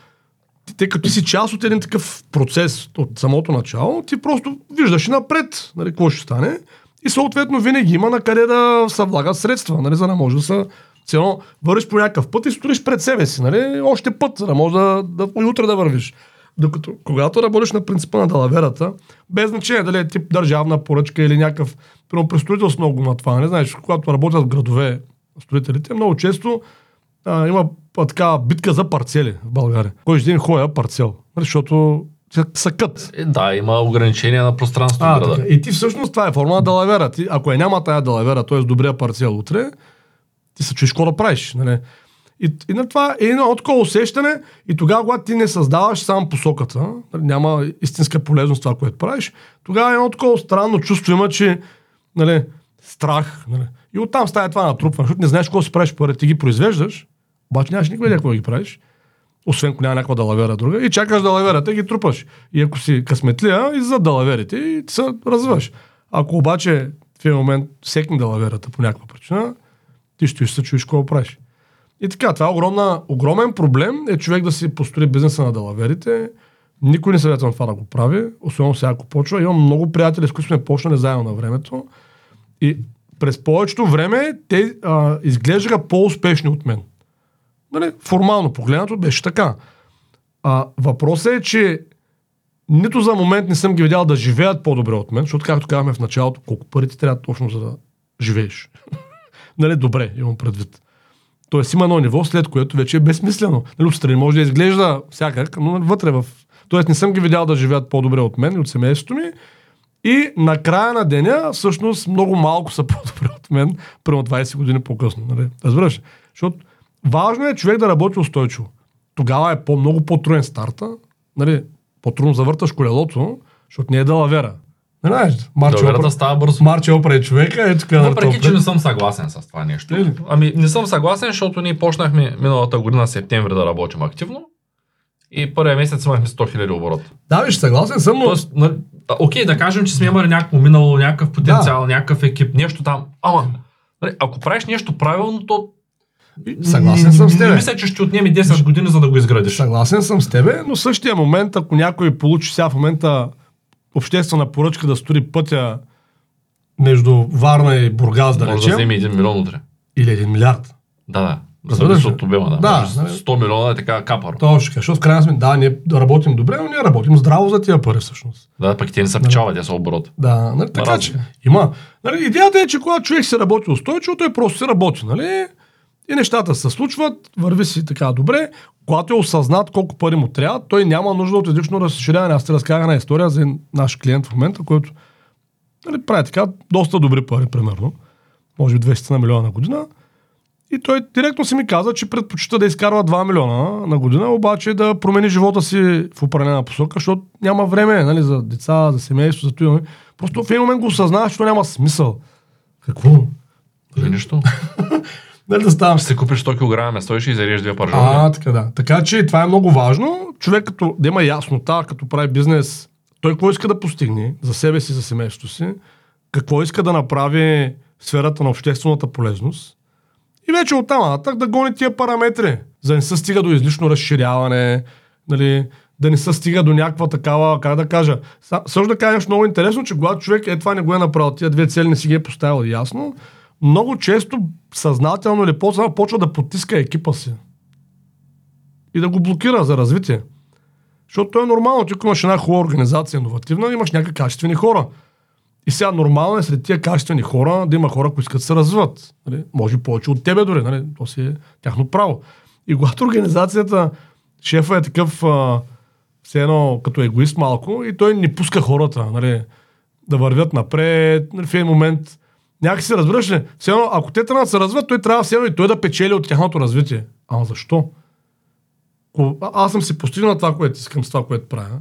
тъй като ти си част от един такъв процес от самото начало, ти просто виждаш и напред, нали, какво ще стане. И съответно винаги има на къде да се влагат средства, нали, за да може да се Цено, вървиш по някакъв път и стоиш пред себе си, нали? Още път, за да може да, да, и утре да вървиш. Докато, когато работиш на принципа на далаверата, без значение дали е тип държавна поръчка или някакъв, примерно при строителство много на това, не знаеш, когато работят в градове строителите, много често а, има а, така битка за парцели в България. Кой ще ден хоя парцел, нали, защото съкът. Е, да, има ограничения на пространството А, града. така. И ти всъщност това е форма на далавера. Ти, ако я няма тая далавера, т.е. добрия парцел утре, ти се чуеш какво да правиш. Нали? И, и на това е едно такова усещане и тогава, когато ти не създаваш само посоката, няма истинска полезност това, което правиш, тогава е едно такова странно чувство има, че нали, страх. Нали. И оттам става това натрупване, защото не знаеш какво си правиш пари, ти ги произвеждаш, обаче нямаш никаква идея какво ги правиш, освен ако няма някаква далавера друга, и чакаш далаверата и ги трупаш. И ако си късметлия, и за далаверите и ти се развиваш. Ако обаче в един момент секне далаверата по някаква причина, ти ще се чуеш какво правиш. И така, това е огромна, огромен проблем е човек да си построи бизнеса на далаверите. Никой не съветва това да го прави, особено сега ако почва. Имам много приятели, с които сме почнали заедно на времето. И през повечето време те а, изглеждаха по-успешни от мен. Нали, формално погледнато беше така. А, въпросът е, че нито за момент не съм ги видял да живеят по-добре от мен, защото както казахме в началото, колко пари ти трябва точно за да живееш. Нали, добре, имам предвид. Тоест има едно ниво, след което вече е безсмислено. Нали, отстрани може да изглежда всякак, но вътре в... Тоест не съм ги видял да живеят по-добре от мен и от семейството ми. И на края на деня, всъщност, много малко са по-добре от мен, примерно 20 години по-късно. Нали? Разбираш? Защото важно е човек да работи устойчиво. Тогава е по- много по-труден старта. Нали? По-трудно завърташ колелото, защото не е далавера. Не знаеш, Марчо Доверата Опра, става бързо. Марчо Опра е човека, ето така. Въпреки, че не съм съгласен с това нещо. Е ли? Ами, не съм съгласен, защото ние почнахме миналата година септември да работим активно. И първия месец имахме 100 000 оборот. Да, виж, съгласен съм, но... Тоест, нали, а, окей, да кажем, че сме имали някакво минало, някакъв потенциал, да. някакъв екип, нещо там. Ама, нали, ако правиш нещо правилно, то Съгласен съм с не тебе. мисля, че ще отнеме 10 години, за да го изградиш. Съгласен съм с тебе, но същия момент, ако някой получи сега в момента обществена поръчка да строи пътя между Варна и Бургас, да Може да речем, вземе 1 милион утре. или един милиард. Да, да. Разбираш от обема, да. Да, Може нали? 100 милиона е така капар. Точно, защото в крайна сметка, да, ние да работим добре, но ние работим здраво за тия пари всъщност. Да, пък те не са печалва, те са оборот. Да, нали, така Разлика. че има. Нали, идеята е, че когато човек се работи устойчиво, той просто се работи, нали? И нещата се случват, върви си така добре. Когато е осъзнат колко пари му трябва, той няма нужда от излишно разширяване. Аз ти разказах една история за наш клиент в момента, който нали, прави така доста добри пари, примерно. Може би 200 на милиона на година. И той директно си ми каза, че предпочита да изкарва 2 милиона на година, обаче да промени живота си в определена посока, защото няма време нали, за деца, за семейство, за това. Просто в един момент го осъзнава, че няма смисъл. Какво? Или нищо. Нали да ставам Ще си купиш 100 кг месо и ще изрежеш две пържоли. а, така да. Така че това е много важно. Човек като да има яснота, като прави бизнес, той какво иска да постигне за себе си, за семейството си, какво иска да направи в сферата на обществената полезност. И вече оттам нататък да гони тия параметри, за да не се стига до излишно разширяване, нали, да не се стига до някаква такава, как да кажа. Също да кажа нещо много интересно, че когато човек е това не го е направил, тия две цели не си ги е поставил ясно, много често съзнателно или по почва да потиска екипа си и да го блокира за развитие. Защото то е нормално, ти имаш една хубава организация, иновативна, имаш някакви качествени хора. И сега нормално е сред тия качествени хора да има хора, които искат да се развиват. Нали? Може повече от тебе дори, нали? то си е тяхно право. И когато организацията, шефа е такъв, а, все едно като егоист малко, и той не пуска хората нали? да вървят напред, нали? в един момент някакси разбираш ли, все едно, ако те трябва да се развиват, той трябва все едно и той да печели от тяхното развитие. Ама защо? А- Аз съм си постигнал това, което искам с това, което правя.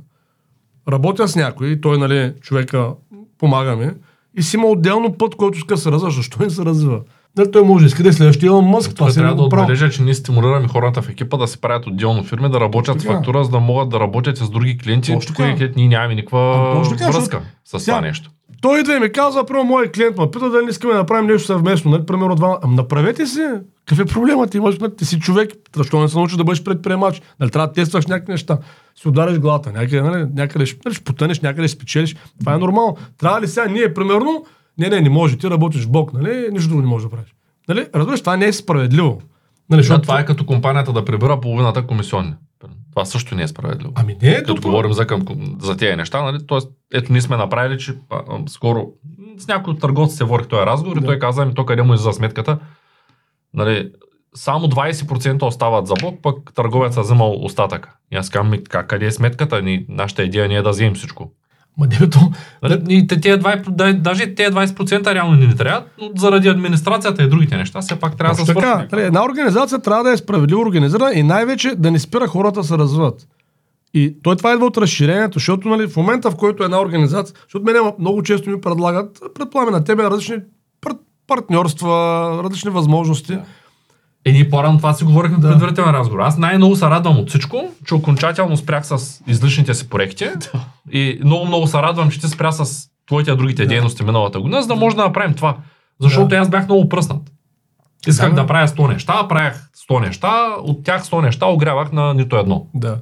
Работя с някой, той, нали, човека помага ми и си има отделно път, който иска да се развива. Защо не се развива? Нали, той може да иска да е следващия Илон Мъск. Това си трябва да отбележа, че ние стимулираме хората в екипа да се правят отделно фирми, да работят с фактура, за да могат да работят с други клиенти, с които ние нямаме никаква А, точно така, връзка с това нещо. Той идва и ми казва, първо моят клиент ме пита дали не искаме да направим нещо съвместно. Нали, примерно два. Ами направете си. Какъв е проблемът? Ти, имаш, нали, ти си човек. Защо не се научиш да бъдеш предприемач? Нали, трябва да тестваш някакви неща. Си удариш главата. Някъде, нали, някъде ще, нали, ще потънеш, някъде ще спечелиш. Това е нормално. Трябва ли сега ние, примерно, не, не, не може. Ти работиш в Бог, нали? Нищо друго не можеш да правиш. Нали? Разбираш, това не е справедливо. Нали, Да, защото... това е като компанията да прибира половината комисионни. Това също не е справедливо. Ами не е Като добро. говорим за, към, за тези неща, нали? Тоест, ето ние сме направили, че а, а, скоро с някой от търговците водих този разговор Да. и той каза, ами то къде му излиза сметката. Нали, само 20% остават за Бог, пък търговецът вземал остатъка. И аз казвам, ми, как, къде е сметката? Ни, нашата идея не е да вземем всичко. Ма не, бе, то... Нали, и те- тия 20, да- даже тези 20% реално не ни трябват, но заради администрацията и другите неща, все пак трябва да Точно се така. Нали, Една организация трябва да е справедливо организирана и най-вече да не спира хората да се развиват. И той това идва от разширението, защото нали, в момента, в който една организация, защото мене много често ми предлагат, предполагаме на тебе различни партньорства, различни възможности. Да. Е, ние по-рано това си говорихме Да. в предварителен разговор. Аз най-много се радвам от всичко, че окончателно спрях с излишните си проекти. И много-много се радвам, че ти спря с твоите другите Да. дейности миналата година, за да може да направим това. Защото Да. аз бях много пръснат. Исках Да, да, правя 100 неща, правях 100 неща, от тях 100 неща огрявах на нито едно. Да.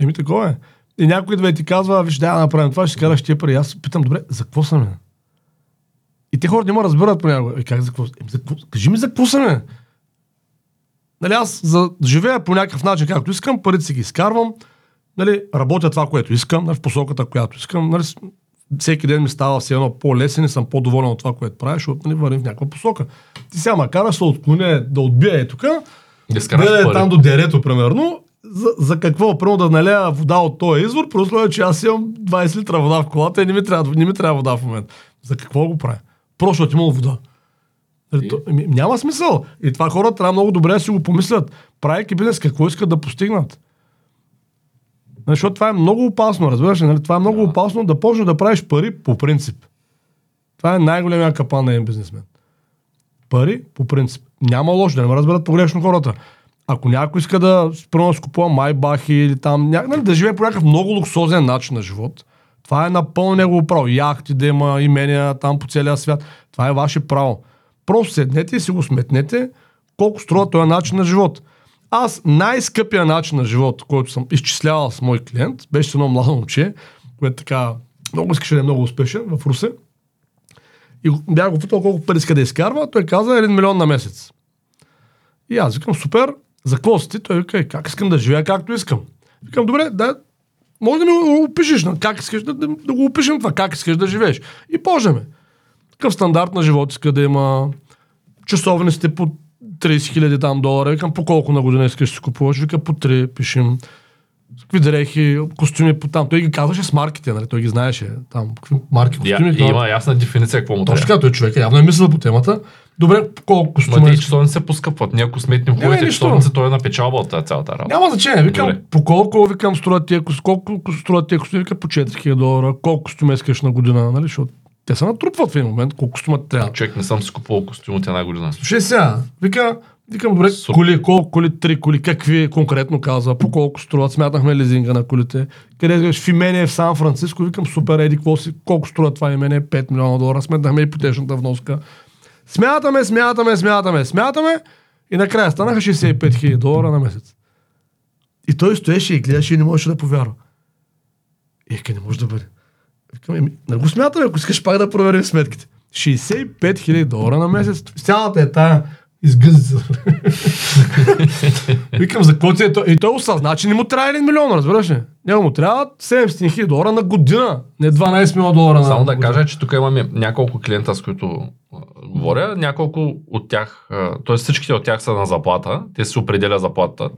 Еми такова е. И някой идва и ти казва, виж, да направим това, ще караш тия пари. Аз питам, добре, за какво съм? И те хората не ме разбират понякога. И как за какво? Еми, за какво? Кажи ми за какво съм? Нали, аз за живея по някакъв начин, както искам, парите си ги изкарвам, нали, работя това, което искам, нали, в посоката, която искам. Нали, всеки ден ми става все едно по-лесен и съм по-доволен от това, което правя, защото нали, вървим в някаква посока. Ти сега ма караш да отклоня, да отбия е тук, Да е там до дерето, примерно. За, за какво? Примерно да налея вода от този извор, при условие, че аз имам 20 литра вода в колата и не ми трябва, не ми трябва вода в момента. За какво го правя? Просто защото имам вода. Нали, И? то- ами, няма смисъл. И това хората трябва много добре да си го помислят. Правейки бизнес, какво искат да постигнат. Нали, Защото това е много опасно, разбираш ли? Нали? Това е много Да. опасно да почнеш да правиш пари по принцип. Това е най-големия капан на един бизнесмен. Пари по принцип. Няма лошо, да не ме разберат погрешно хората. Ако някой иска да спрямо да си купува майбахи или там, ня... нали, да живее по някакъв много луксозен начин на живот, това е напълно негово право. Яхти да има имения там по целия свят. Това е ваше право. Просто седнете и си го сметнете колко струва този начин на живот. Аз най-скъпия начин на живот, който съм изчислявал с мой клиент, беше с едно младо момче, което така много искаше да е много успешен в Русе. И бях го питал колко пари иска да изкарва. Той каза 1 милион на месец. И аз викам, супер, за какво си ти? Той вика, «Е, как искам да живея както искам. Викам, добре, да, може да ми опишеш, как искаш да, да, да го опишем това, как искаш да живееш. И пожеме. Какъв стандарт на живот иска да има, часовниците по 30 хиляди там долара. Викам, по колко на година искаш си купуваш? Вика, по 3, пишем. Какви дрехи, костюми по там. Той ги казваше с марките, нали? Той ги знаеше. Там, какви марки, Я, костюми. това- има ясна дефиниция какво му точно трябва. така, той човек явно е мислил по темата. Добре, колко Ма костюма те иска? часовници се поскъпват. Ние ако сметнем Не, хубавите часовници, той е на печалба от тази цялата работа. Няма значение. Викам, Добре. по колко, викам, струват тия, колко струват тия костюми? Вика, по 4000 долара. Колко костюми искаш на година, нали? Защото те се натрупват в един момент, колко ти трябва. Човек не съм си купувал костюм от една година. Слушай сега, вика, викам, добре, Супер. коли, колко коли, три коли, какви конкретно казва, по колко струват, смятахме лизинга на колите. Къде искаш в имение в Сан Франциско, викам, супер, еди, си, колко струва това имение, 5 милиона долара, сметнахме ипотечната вноска. Смятаме, смятаме, смятаме, смятаме и накрая станаха 65 хиляди долара на месец. И той стоеше и гледаше и не можеше да повярва. И вика, не може да бъде. Викам, еми, не го смятаме, ако искаш пак да проверим сметките. 65 хиляди долара на месец. Цялата е тая изгъзица. Викам, за какво е то? И той осъзна, че не му трябва 1 милион, разбираш ли? Няма му трябва 700 хиляди долара на година, не 12 милиона долара на Само да година. кажа, че тук имаме няколко клиента, с които а, говоря. Няколко от тях, т.е. всичките от тях са на заплата. Те си определя заплатата.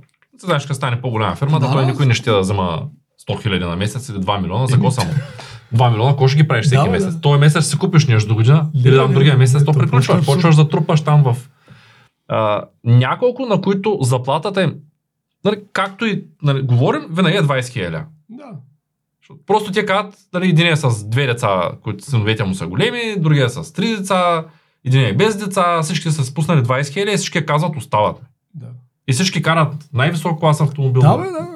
Ти знаеш, като стане по-голяма фирма, да, той никой не ще да взема 100 хиляди на месец или 2 милиона. За какво само? 2 милиона, какво ще ги правиш всеки Да, месец? да. Той месец си купиш нещо до година, или там другия месец, то приключва. е Почваш да трупаш там в... А, няколко, на които заплатата им, нали, както и нали, говорим, винаги е 20 хиляди. Да. Просто те казват, нали, един е с две деца, които синовете му са големи, другия е с три деца, един е без деца, всички са спуснали 20 хиляди и всички казват остават. Да. И всички карат най-висок клас автомобил. Да, бе, да.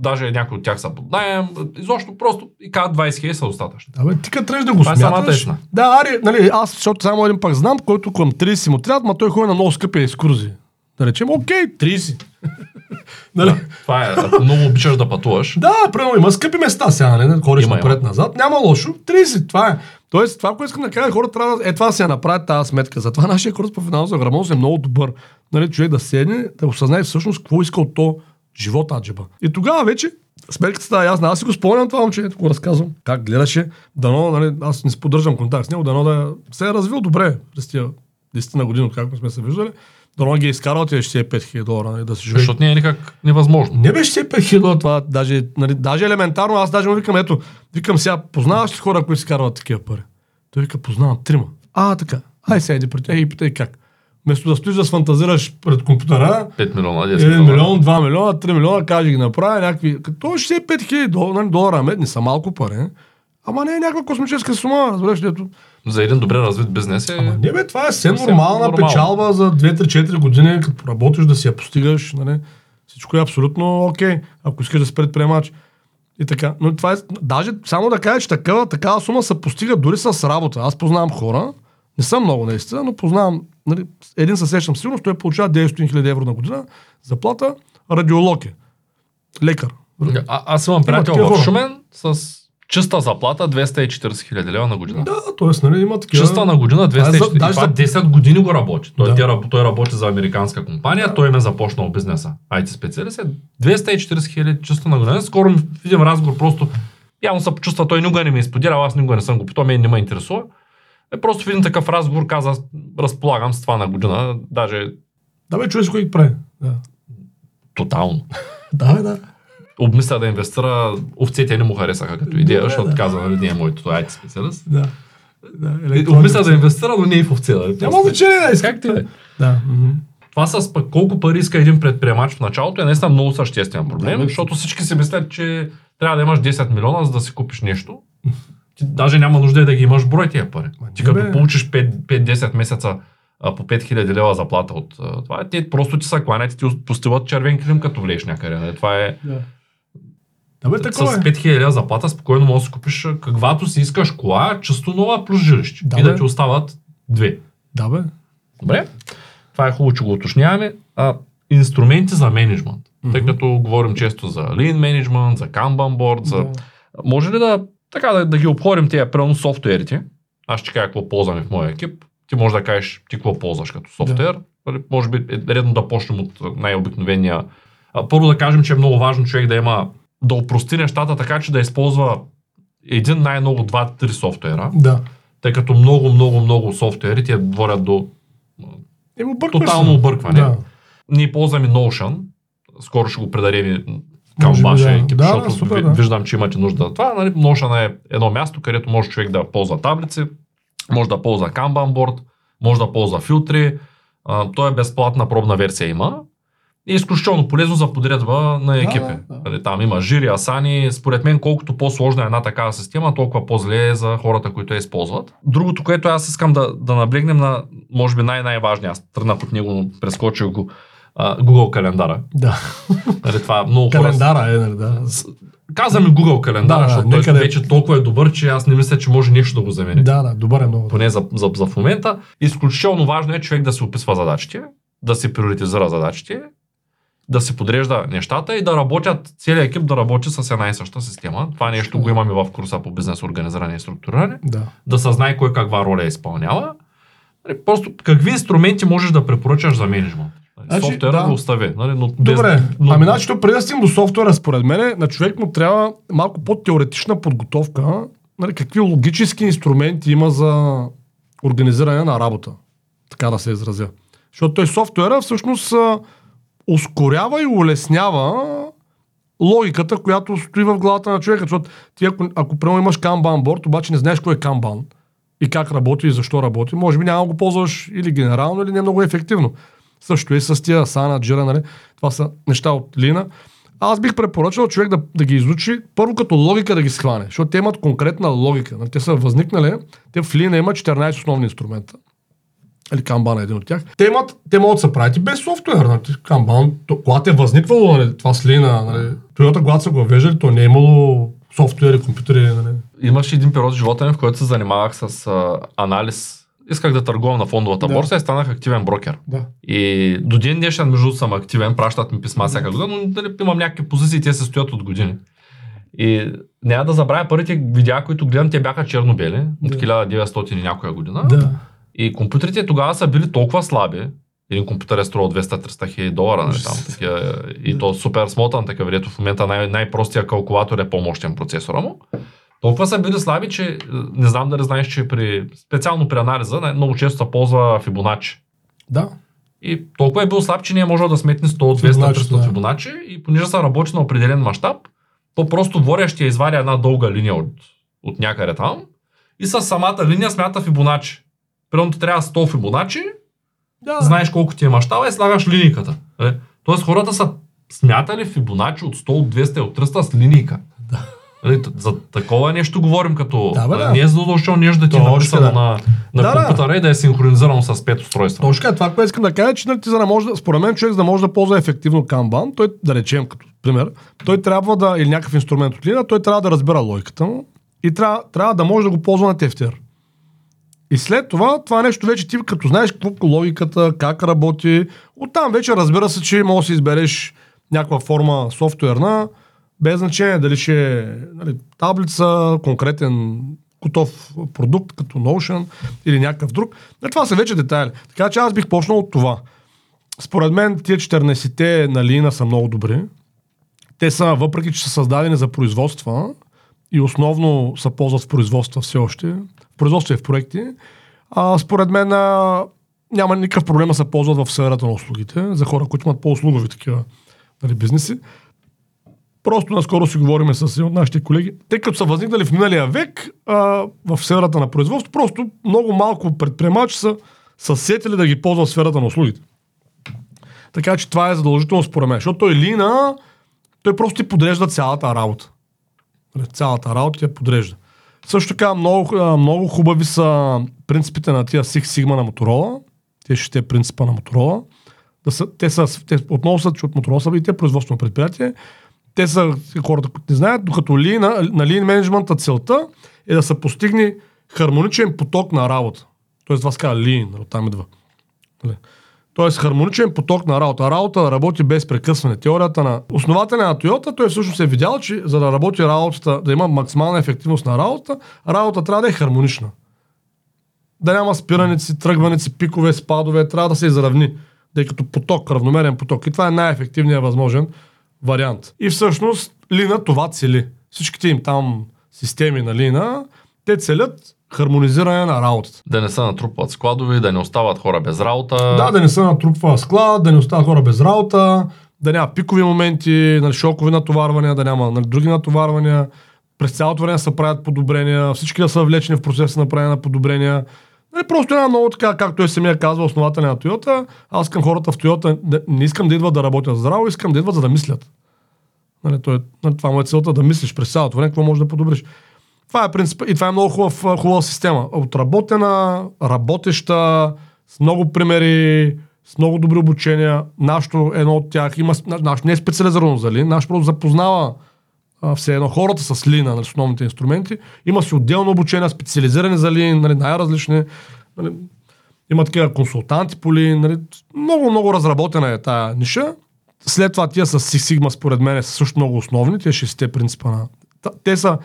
Даже някои от тях са под найем. Изобщо просто и казват 20 хиляди са достатъчно. Да, бе, ти като тръгнеш да го Това е смяташ... Да, ари, нали, аз, защото само един пак знам, който към 30 му трябва, ма той ходи на много скъпи екскурзии. Да речем, окей, 30. нали? Това е, ако много обичаш да пътуваш. Да, примерно има скъпи места сега, нали? Ходиш напред-назад. Няма лошо. 30, това е. Тоест, това, което искам да кажа, хората трябва да, е това да я направят тази сметка. Затова нашия курс по финансова грамотност е много добър. Нали, човек да седне, да осъзнае всъщност какво иска от то живота аджеба. И тогава вече сметката става ясна. Аз си го спомням това момче, го разказвам. Как гледаше, дано, нали, аз не си поддържам контакт с него, дано да се е развил добре през тия 10 на години, откакто сме се виждали. Дано ги е изкарал тези 65 хиляди долара, нали, да се живее. Защото не е никак невъзможно. Не беше все 5 хиляди това, даже, нали, даже елементарно, аз даже му викам, ето, викам сега, познаваш ли хора, които си карват такива пари? Той вика, познавам трима. А, така. Ай, сега иди при тях и питай как. Вместо да стоиш да сфантазираш пред компютъра, 5 милиона, 10 1 милиона. милион, 2 милиона, 3 милиона, каже ги направи някакви. Като 65 хиляди долара, нали, долара, не са малко пари. Ама не е някаква космическа сума, разбираш ли? За един добре развит бизнес е... Ама не бе, това е съвсем нормална нормално. печалба за 2-3-4 години, като работиш да си я постигаш, нали? Всичко е абсолютно окей, ако искаш да си предприемач. И така. Но това е, даже само да кажа, че такава, такава сума се постига дори с работа. Аз познавам хора, не съм много наистина, но познавам, нали, един със сещам сигурно, той получава 900 000 евро на година, заплата, радиолог е. Лекар. А, аз имам приятел в хора. Шумен с чиста заплата 240 хиляди лева на година. Да, т.е. нали, има такива... Чиста на година Това е 240. за- и даже това за- 10 години го работи. Той, Да. тя той работи за американска компания, той им е започнал бизнеса. IT специалист е 240 хиляди чиста на година. Скоро в един разговор просто явно се почувства, той никога не ми изподира, аз никога не съм го питал, мен не ме интересува. Е, просто в един такъв разговор каза, разполагам с това на година, даже Да бе, човек кой прави. Да. тотално. Да, бе, да. Обмисля да инвестира, овцете не му харесаха като идея, защото да. каза, нали, не е моето, той е специалист. Да. да И Обмисля да инвестира, но не и в овце. нали? Няма значение да иска. Как ти е? Да. мгм. Това с пък колко пари иска един предприемач в началото е наистина много съществен проблем, Да, защото всички си мислят, че трябва да имаш 10 милиона, за да си купиш нещо. Ти даже няма нужда и да ги имаш брой тия пари. Ма Ти като бе. получиш 5 5-10 месеца а, по 5000 лева заплата от а, това, те просто ти са кланят и ти постиват червен клим, като влезеш някъде. нали? Това е Да. Да бе, с такова е. 5000 лева заплата спокойно можеш да си купиш каквато си искаш кола, чисто нова плюс жилище. Да, и да ти остават две. Да, бе. Добре. Това е хубаво, че го уточняваме. А, инструменти за менеджмент. Тъй Мгм. като говорим често за Lean Management, за Kanban Board, за... Да. Може ли да, така, да, да ги обходим тези, примерно, софтуерите? Аз ще кажа какво ползваме в моя екип. Ти можеш да кажеш ти какво ползваш като софтуер. Да. Може би е редно да почнем от най-обикновения. Първо да кажем, че е много важно човек да има да опрости нещата така, че да използва един най-много два-три софтуера, Да. тъй като много, много, много софтуери ти водят до бъркваш тотално объркване. Да. Ние ползваме Notion. Скоро ще го предадем и към Може би, вашия да. екип, Да, защото да, супер, да. виждам, че имате нужда от това. Нали? Notion е едно място, където може човек да ползва таблици, може да ползва Kanban board, може да ползва филтри. А, той е безплатна пробна версия има. И е изключително полезно за подредба на екипи. да, да. Нали, Там има жири, асани. Според мен, колкото по-сложна е една такава система, толкова по-зле е за хората, които я използват. Другото, което аз искам да, да наблегнем на, може би най-най-важния, аз тръгнах от него, но прескочих го, а, Google календара. Да. Нали, това много хора... Календара е, нали, да. Казваме Google календара, Да, да, защото той некъде- вече толкова е добър, че аз не мисля, че може нещо да го замени. Да, да, добър е много. Поне за, за, за в момента. Изключително важно е човек да се описва задачите, да се приоритизира задачите, да се подрежда нещата и да работят, целият екип да работи с една и съща система. Това нещо го имаме в курса по бизнес организиране и структуриране. Да. Да се знае кой каква роля изпълнява. Нали, Просто какви инструменти можеш да препоръчаш за менеджмент? Нали, Значи, Софтуера да. да остави. Нали, но без- Добре, но, ами значи преди да стигнем до софтуера, според мен, на човек му трябва малко по-теоретична подготовка, нали, какви логически инструменти има за организиране на работа, така да се изразя. Защото той софтуера всъщност ускорява и улеснява логиката, която стои в главата на човека. Защото ти ако, ако примерно имаш Kanban борд, обаче не знаеш кой е Kanban и как работи и защо работи, може би няма го ползваш или генерално, или не много ефективно. Също и с тия Asana, Jira, нали? Това са неща от Лина. Аз бих препоръчал човек да, да ги изучи първо като логика да ги схване, защото те имат конкретна логика. Нали? Те са възникнали, те в Лина има 14 основни инструмента. Или Kanban е един от тях. Те, имат, те могат да се правят и без софтуер. Нали? Kanban, то, когато е възниквало нали, това с Лина, нали, Toyota, когато са го въвеждали, то не е имало софтуери, компютъри. Нали. Имаше един период в живота ми, в който се занимавах с а, анализ. Исках да търгувам на фондовата Да. борса и станах активен брокер. Да. И до ден днешен, между съм активен, пращат ми писма всяка година, но дали, имам някакви позиции, те се стоят от години. И няма да забравя първите видеа, които гледам, те бяха черно-бели, от Да. 1900 и някоя година. Да. И компютрите тогава са били толкова слаби. Един компютър е струвал 200-300 хиляди долара, нали, там, такива, и то супер смотан, където в момента най- най-простия калкулатор е по-мощен процесора му. Толкова са били слаби, че е, не знам дали знаеш, че при, специално при анализа много често се ползва Fibonacci. Да. И толкова е бил слаб, че не е можел да сметне 100, 200, Fibonacci, 300 да. Fibonacci и понеже са работи на определен мащаб, то просто водещия изваря една дълга линия от, от някъде там и с самата линия смята Fibonacci. Примерно трябва 100 Fibonacci, да. знаеш колко ти е мащаба и слагаш линийката. Е, Тоест хората са смятали Fibonacci от 100, от 200 и от 300 с линийка. Нали, за такова нещо говорим, като Да, бе, да. не е задължително нещо да ти е написано да. на, на Да, да. компютъра и да е синхронизирано с пет устройства. Точно така, това, което искам да кажа, че нали, за да може, да- според мен човек за да може да ползва ефективно Kanban, той, да речем като пример, той трябва да, или някакъв инструмент от лина, той трябва да разбира логиката му и трябва, трябва да може да го ползва на тефтер. И след това, това нещо вече ти като знаеш какво логиката, как работи, оттам вече разбира се, че може да си избереш някаква форма софтуерна, без значение дали ще е нали, таблица, конкретен готов продукт, като Notion или някакъв друг. Нали, това са вече детайли. Така че аз бих почнал от това. Според мен тия 14-те на лина са много добри. Те са, въпреки че са създадени за производства и основно се ползват в производства все още, в производства и в проекти, а, според мен а, няма никакъв проблем да се ползват в сферата на услугите, за хора, които имат по-услугови такива нали, бизнеси. Просто наскоро си говорим с един от нашите колеги. Те като са възникнали в миналия век а, в сферата на производство, просто много малко предприемачи са, са сетили да ги ползват в сферата на услугите. Така че това е задължително според мен. Защото той лина, той просто ти подрежда цялата работа. Нали, Цялата работа ти я подрежда. Също така много, много хубави са принципите на тия Six Sigma на Моторола. Те ще принципа на Моторола. Да са, те са, те отново са, че от Моторола са и те производствено предприятие. Те са хората, които не знаят, докато ли на, на Lean Management целта е да се постигне хармоничен поток на работа. Тоест, това се казва Lean, нали, оттам идва. Нали. Тоест хармоничен поток на работа. Работа работи без прекъсване. Теорията на основателя на Toyota, той всъщност е видял, че за да работи работата, да има максимална ефективност на работа, работа трябва да е хармонична. Да няма спираници, тръгваници, пикове, спадове, трябва да се изравни. Е като поток, равномерен поток. И това е най-ефективният възможен вариант. И всъщност Лина това цели. Всичките им там системи на Лина, те целят хармонизиране на работата. Да не се натрупват складове, да не остават хора без работа. Да, да не се натрупва склад, да не остават хора без работа, да няма пикови моменти, нали, шокови натоварвания, да няма нали, други натоварвания. През цялото време се правят подобрения, всички да са влечени в процеса на правене на подобрения. Нали, просто една много така, както той самия казва, основателя на Toyota. Аз искам хората в Toyota, да, не искам да идват да работят здраво, искам да идват за да мислят. Нали, той, нали, това му е целта да мислиш през цялото време, какво можеш да подобриш. Това е принцип и това е много хубав, хубава система. Отработена, работеща, с много примери, с много добри обучения. Нашето едно от тях има, наш, не е специализирано за лин, наш просто запознава все едно хората с лина, нали, с основните инструменти. Има си отделно обучение, специализирани за лин, нали, най-различни. Нали, има такива консултанти по лин. Нали, много, много разработена е тая ниша. След това тия с Six Sigma, според мен, са също много основни. Тия шестте принципа на... Те са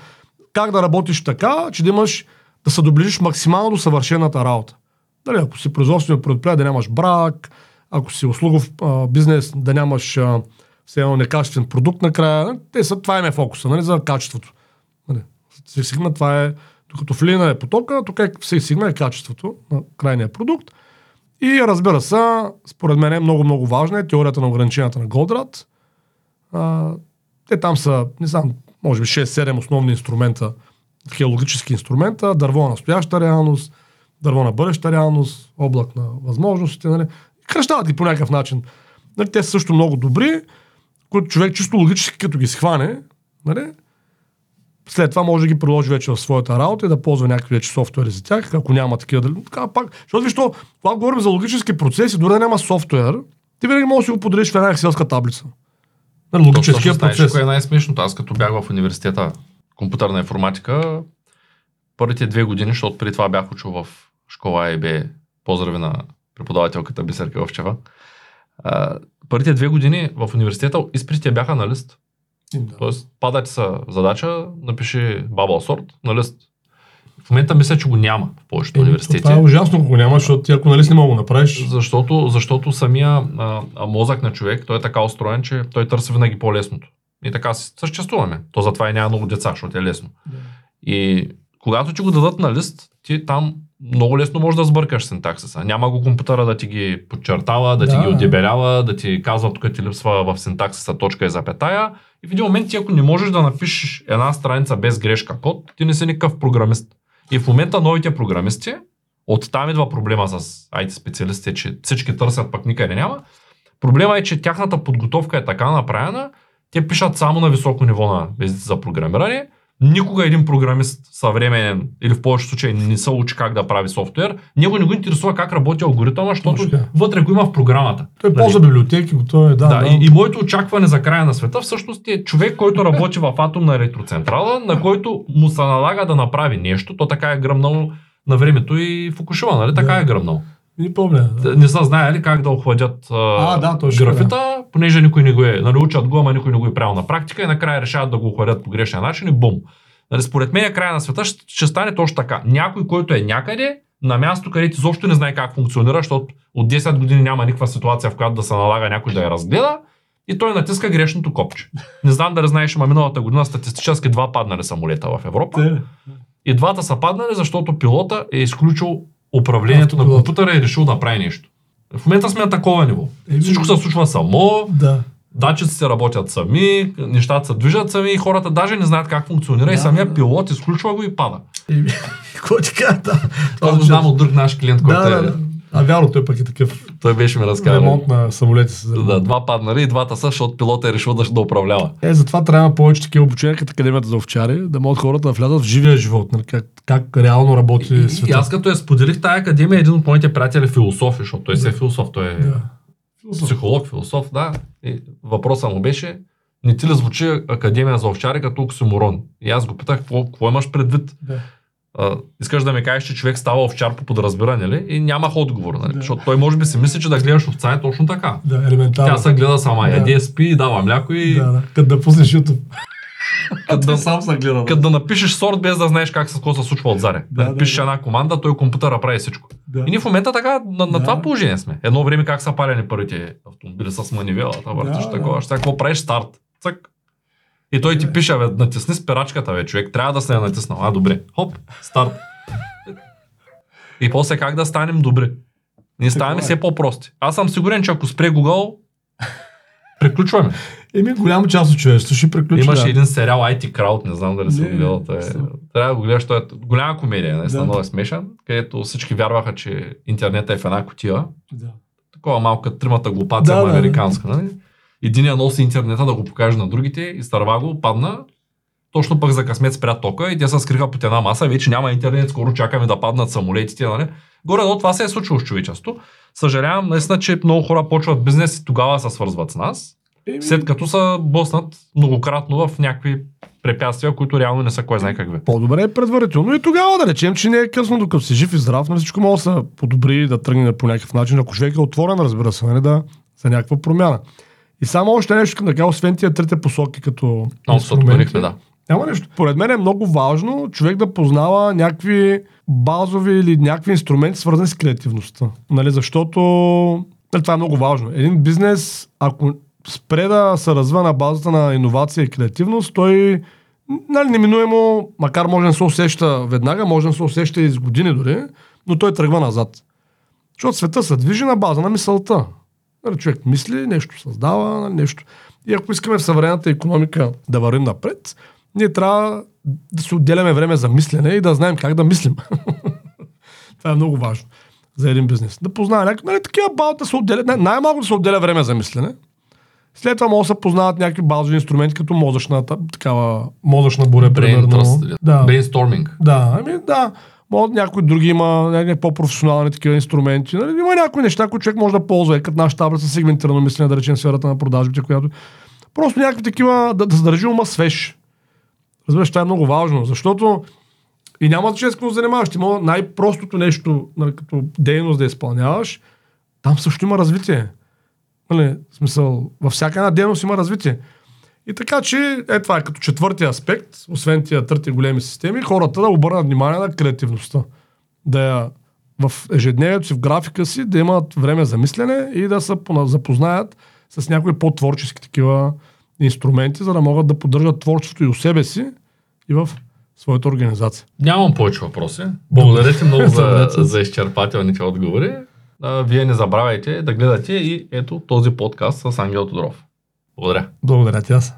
как да работиш така, че да имаш, да се доближиш максимално до съвършената работа. Дали, ако си производствено предприятие, да нямаш брак, ако си услугов а, бизнес, да нямаш а, все едно некачествен продукт накрая. Те са, това им е фокуса, нали, за качеството. Нали. Sigma това е, докато в Лина е потока, тук е Sigma е качеството на крайния продукт. И разбира се, според мен е много, много важна е теорията на ограниченията на Голдрат. А, те там са, не знам, може би 6-7 основни инструмента, такива логически инструмента, дърво на настояща реалност, дърво на бъдеща реалност, облак на възможностите, нали. Кръщават ги по някакъв начин. Нали, те са също много добри, които човек чисто логически като ги схване, нали, след това може да ги приложи вече в своята работа и да ползва някакви вече софтуери за тях, ако няма такива. дали- Така, пак, защото виж, то, когато говорим за логически процеси, дори да няма софтуер, ти винаги можеш да си го поделиш в една екселска таблица. То логическия знаеш ли процес. кое е най-смешното? Аз като бях в университета компютърна информатика, първите две години, защото преди това бях учил в школа АИБ, поздрави на преподавателката Бисерка Овчева, а, първите две години в университета изпитите бяха на лист. Да. Тоест, падате са задача, напиши бабъл сорт на лист. В момента мисля, че го няма в повечето Еми, университети. Това е ужасно, го няма, защото ти ако нали не мога го направиш. Защото, защото самия а, а, мозък на човек, той е така устроен, че той търси винаги по-лесното. И така съществуваме. То затова и няма много деца, защото е лесно. И когато ти го дадат на лист, ти там много лесно можеш да сбъркаш синтаксиса. Няма го компютъра да ти ги подчертава, да, ти Да. ги отдебелява, да ти казва тук ти липсва в синтаксиса точка и запетая. И в един момент ти ако не можеш да напишеш една страница без грешка код, ти не си никакъв програмист. И в момента новите програмисти, от там идва проблема с IT специалистите, че всички търсят, пък никъде няма. Проблема е, че тяхната подготовка е така направена, те пишат само на високо ниво на езици за програмиране, Никога един програмист съвременен или в повечето случаи не се учи как да прави софтуер. Него не го интересува как работи алгоритъма, защото така. вътре го има в програмата. Той Нали? ползва библиотеки, готово е, да. Да, да. И, и моето очакване за края на света всъщност е човек, който работи в атомна електроцентрала, на който му се налага да направи нещо. То така е гръмнал на времето и Фукушима, нали? Така Да. е гръмнал. Не помня. Да. Не са знаели как да охладят а, А, да, точно графита, понеже никой не го е, нали, учат го, ама никой не го е правил на практика и накрая решават да го охладят по грешния начин и бум. Нали, според мен края на света ще, ще стане точно така. Някой, който е някъде, на място, където изобщо не знае как функционира, защото от 10 години няма никаква ситуация, в която да се налага някой да я разгледа, и той натиска грешното копче. Не знам дали знаеш, ама миналата година статистически два паднали самолета в Европа. И двата са паднали, защото пилота е изключил управлението на Автопилот. компютъра и е решил да направи нещо. В момента сме на такова ниво. Еми- Всичко се случва само, да. датчиците работят сами, нещата се движат сами и хората даже не знаят как функционира и Да, самия да. пилот изключва го и пада. Еми, Какво ти кажа? Да. Това го знам от друг наш клиент, който Да, да, е, да. А вярно, той пък е такъв той беше ми разказал. ремонт на самолети. Се Да, два паднали и двата са, защото пилота е решил да, да управлява. Е, затова трябва повече такива обучения като Академията за овчари, да могат хората да влязат в живия живот, нали, как, как реално работи И, света. и аз като я споделих тази академия, един от моите приятели е философ, защото той си е философ, той е Да. психолог, философ, да. И въпросът му беше, не ти ли звучи Академия за овчари като оксиморон? И аз го питах, какво, какво имаш предвид? Да. А, искаш да ми кажеш, че човек става овчар по подразбиране, ли? И нямах отговор, нали? Да. Защото той може би си мисли, че да гледаш овца е точно така. Да, елементарно. Тя се гледа сама, Да. яде, спи, дава мляко и Да, да. Като да пуснеш YouTube. като да, сам се гледа. като да напишеш сорт без да знаеш как се, какво се случва отзаре. Да, Да, да, пишеш да. една команда, той компютъра прави всичко. Да. И ние в момента така, на, на Да. това положение сме. Едно време как са парени първите автомобили с манивелата, въртиш Да, такова, да. ще какво правиш старт. Цък. И той ти пише, бе, натисни спирачката, бе, човек, трябва да се я натиснал. А, добре. Хоп, старт. И после как да станем добри. Ние ставаме е. все по-прости. Аз съм сигурен, че ако спре Google, приключваме. Еми, голяма част от човечеството ще приключи. Имаше да. един сериал IT Crowd, не знам дали си го гледал. Е, трябва да го гледаш, той е голяма комедия, наистина Да. много е смешен, където всички вярваха, че интернет е в една котия. Да. Такова малко като тримата глупаца Да, да, да, да. Нали? Единия носи интернета да го покаже на другите, изтърва го, падна. Точно пък за късмет спря тока и те се скриха под една маса. Вече няма интернет, скоро чакаме да паднат самолетите. Нали? Горе до това се е случило с човечество. Съжалявам наистина, че много хора почват бизнес и тогава се свързват с нас. Еми, След като са боснат многократно в някакви препятствия, които реално не са кой знае какви. По-добре е предварително и тогава да речем, че не е късно, докато си жив и здрав, на всичко може да се подобри, да тръгне по някакъв начин, ако човек е отворен, разбира се, нали, да, за някаква промяна. И само още нещо искам да кажа, освен тия трите посоки като Много се да. Няма нещо. Поред мен е много важно човек да познава някакви базови или някакви инструменти, свързани с креативността. Нали, защото нали, това е много важно. Един бизнес, ако спре да се развива на базата на иновация и креативност, той нали, неминуемо, макар може да се усеща веднага, може да се усеща и с години дори, но той тръгва назад. Защото света се движи на база на мисълта. Нали, човек мисли, нещо създава, нали, нещо. И ако искаме в съвременната економика да вървим напред, ние трябва да си отделяме време за мислене и да знаем как да мислим. Това е много важно за един бизнес. Да познава някакви, нали, такива бал да се отделя, най- най-малко да се отделя време за мислене. След това могат да се познават някакви базови инструменти, като мозъчна, та- такава, мозъчна буря, примерно. Да. Брейнсторминг. Да, ами да. Могат някои други има по-професионални такива инструменти. Нали? Има някои неща, които човек може да ползва, е като нашата таблица сегментирано мислене, да речем сферата на продажбите, която просто някакви такива, да, да се държи ума свеж. Разбираш, това е много важно, защото и няма че с занимаваш. Ти мога най-простото нещо, нали, като дейност да изпълняваш, там също има развитие. Нали, смисъл, във всяка една дейност има развитие. И така, че е това е като четвъртия аспект, освен тия трите големи системи, хората да обърнат внимание на креативността. Да я в ежедневието си, в графика си, да имат време за мислене и да се запознаят с някои по-творчески такива инструменти, за да могат да поддържат творчеството и у себе си, и в своята организация. Нямам повече въпроси. Благодаря ти много за, за изчерпателните отговори. А, вие не забравяйте да гледате и ето този подкаст с Ангел Тодоров. Благодаря. Благодаря ти аз.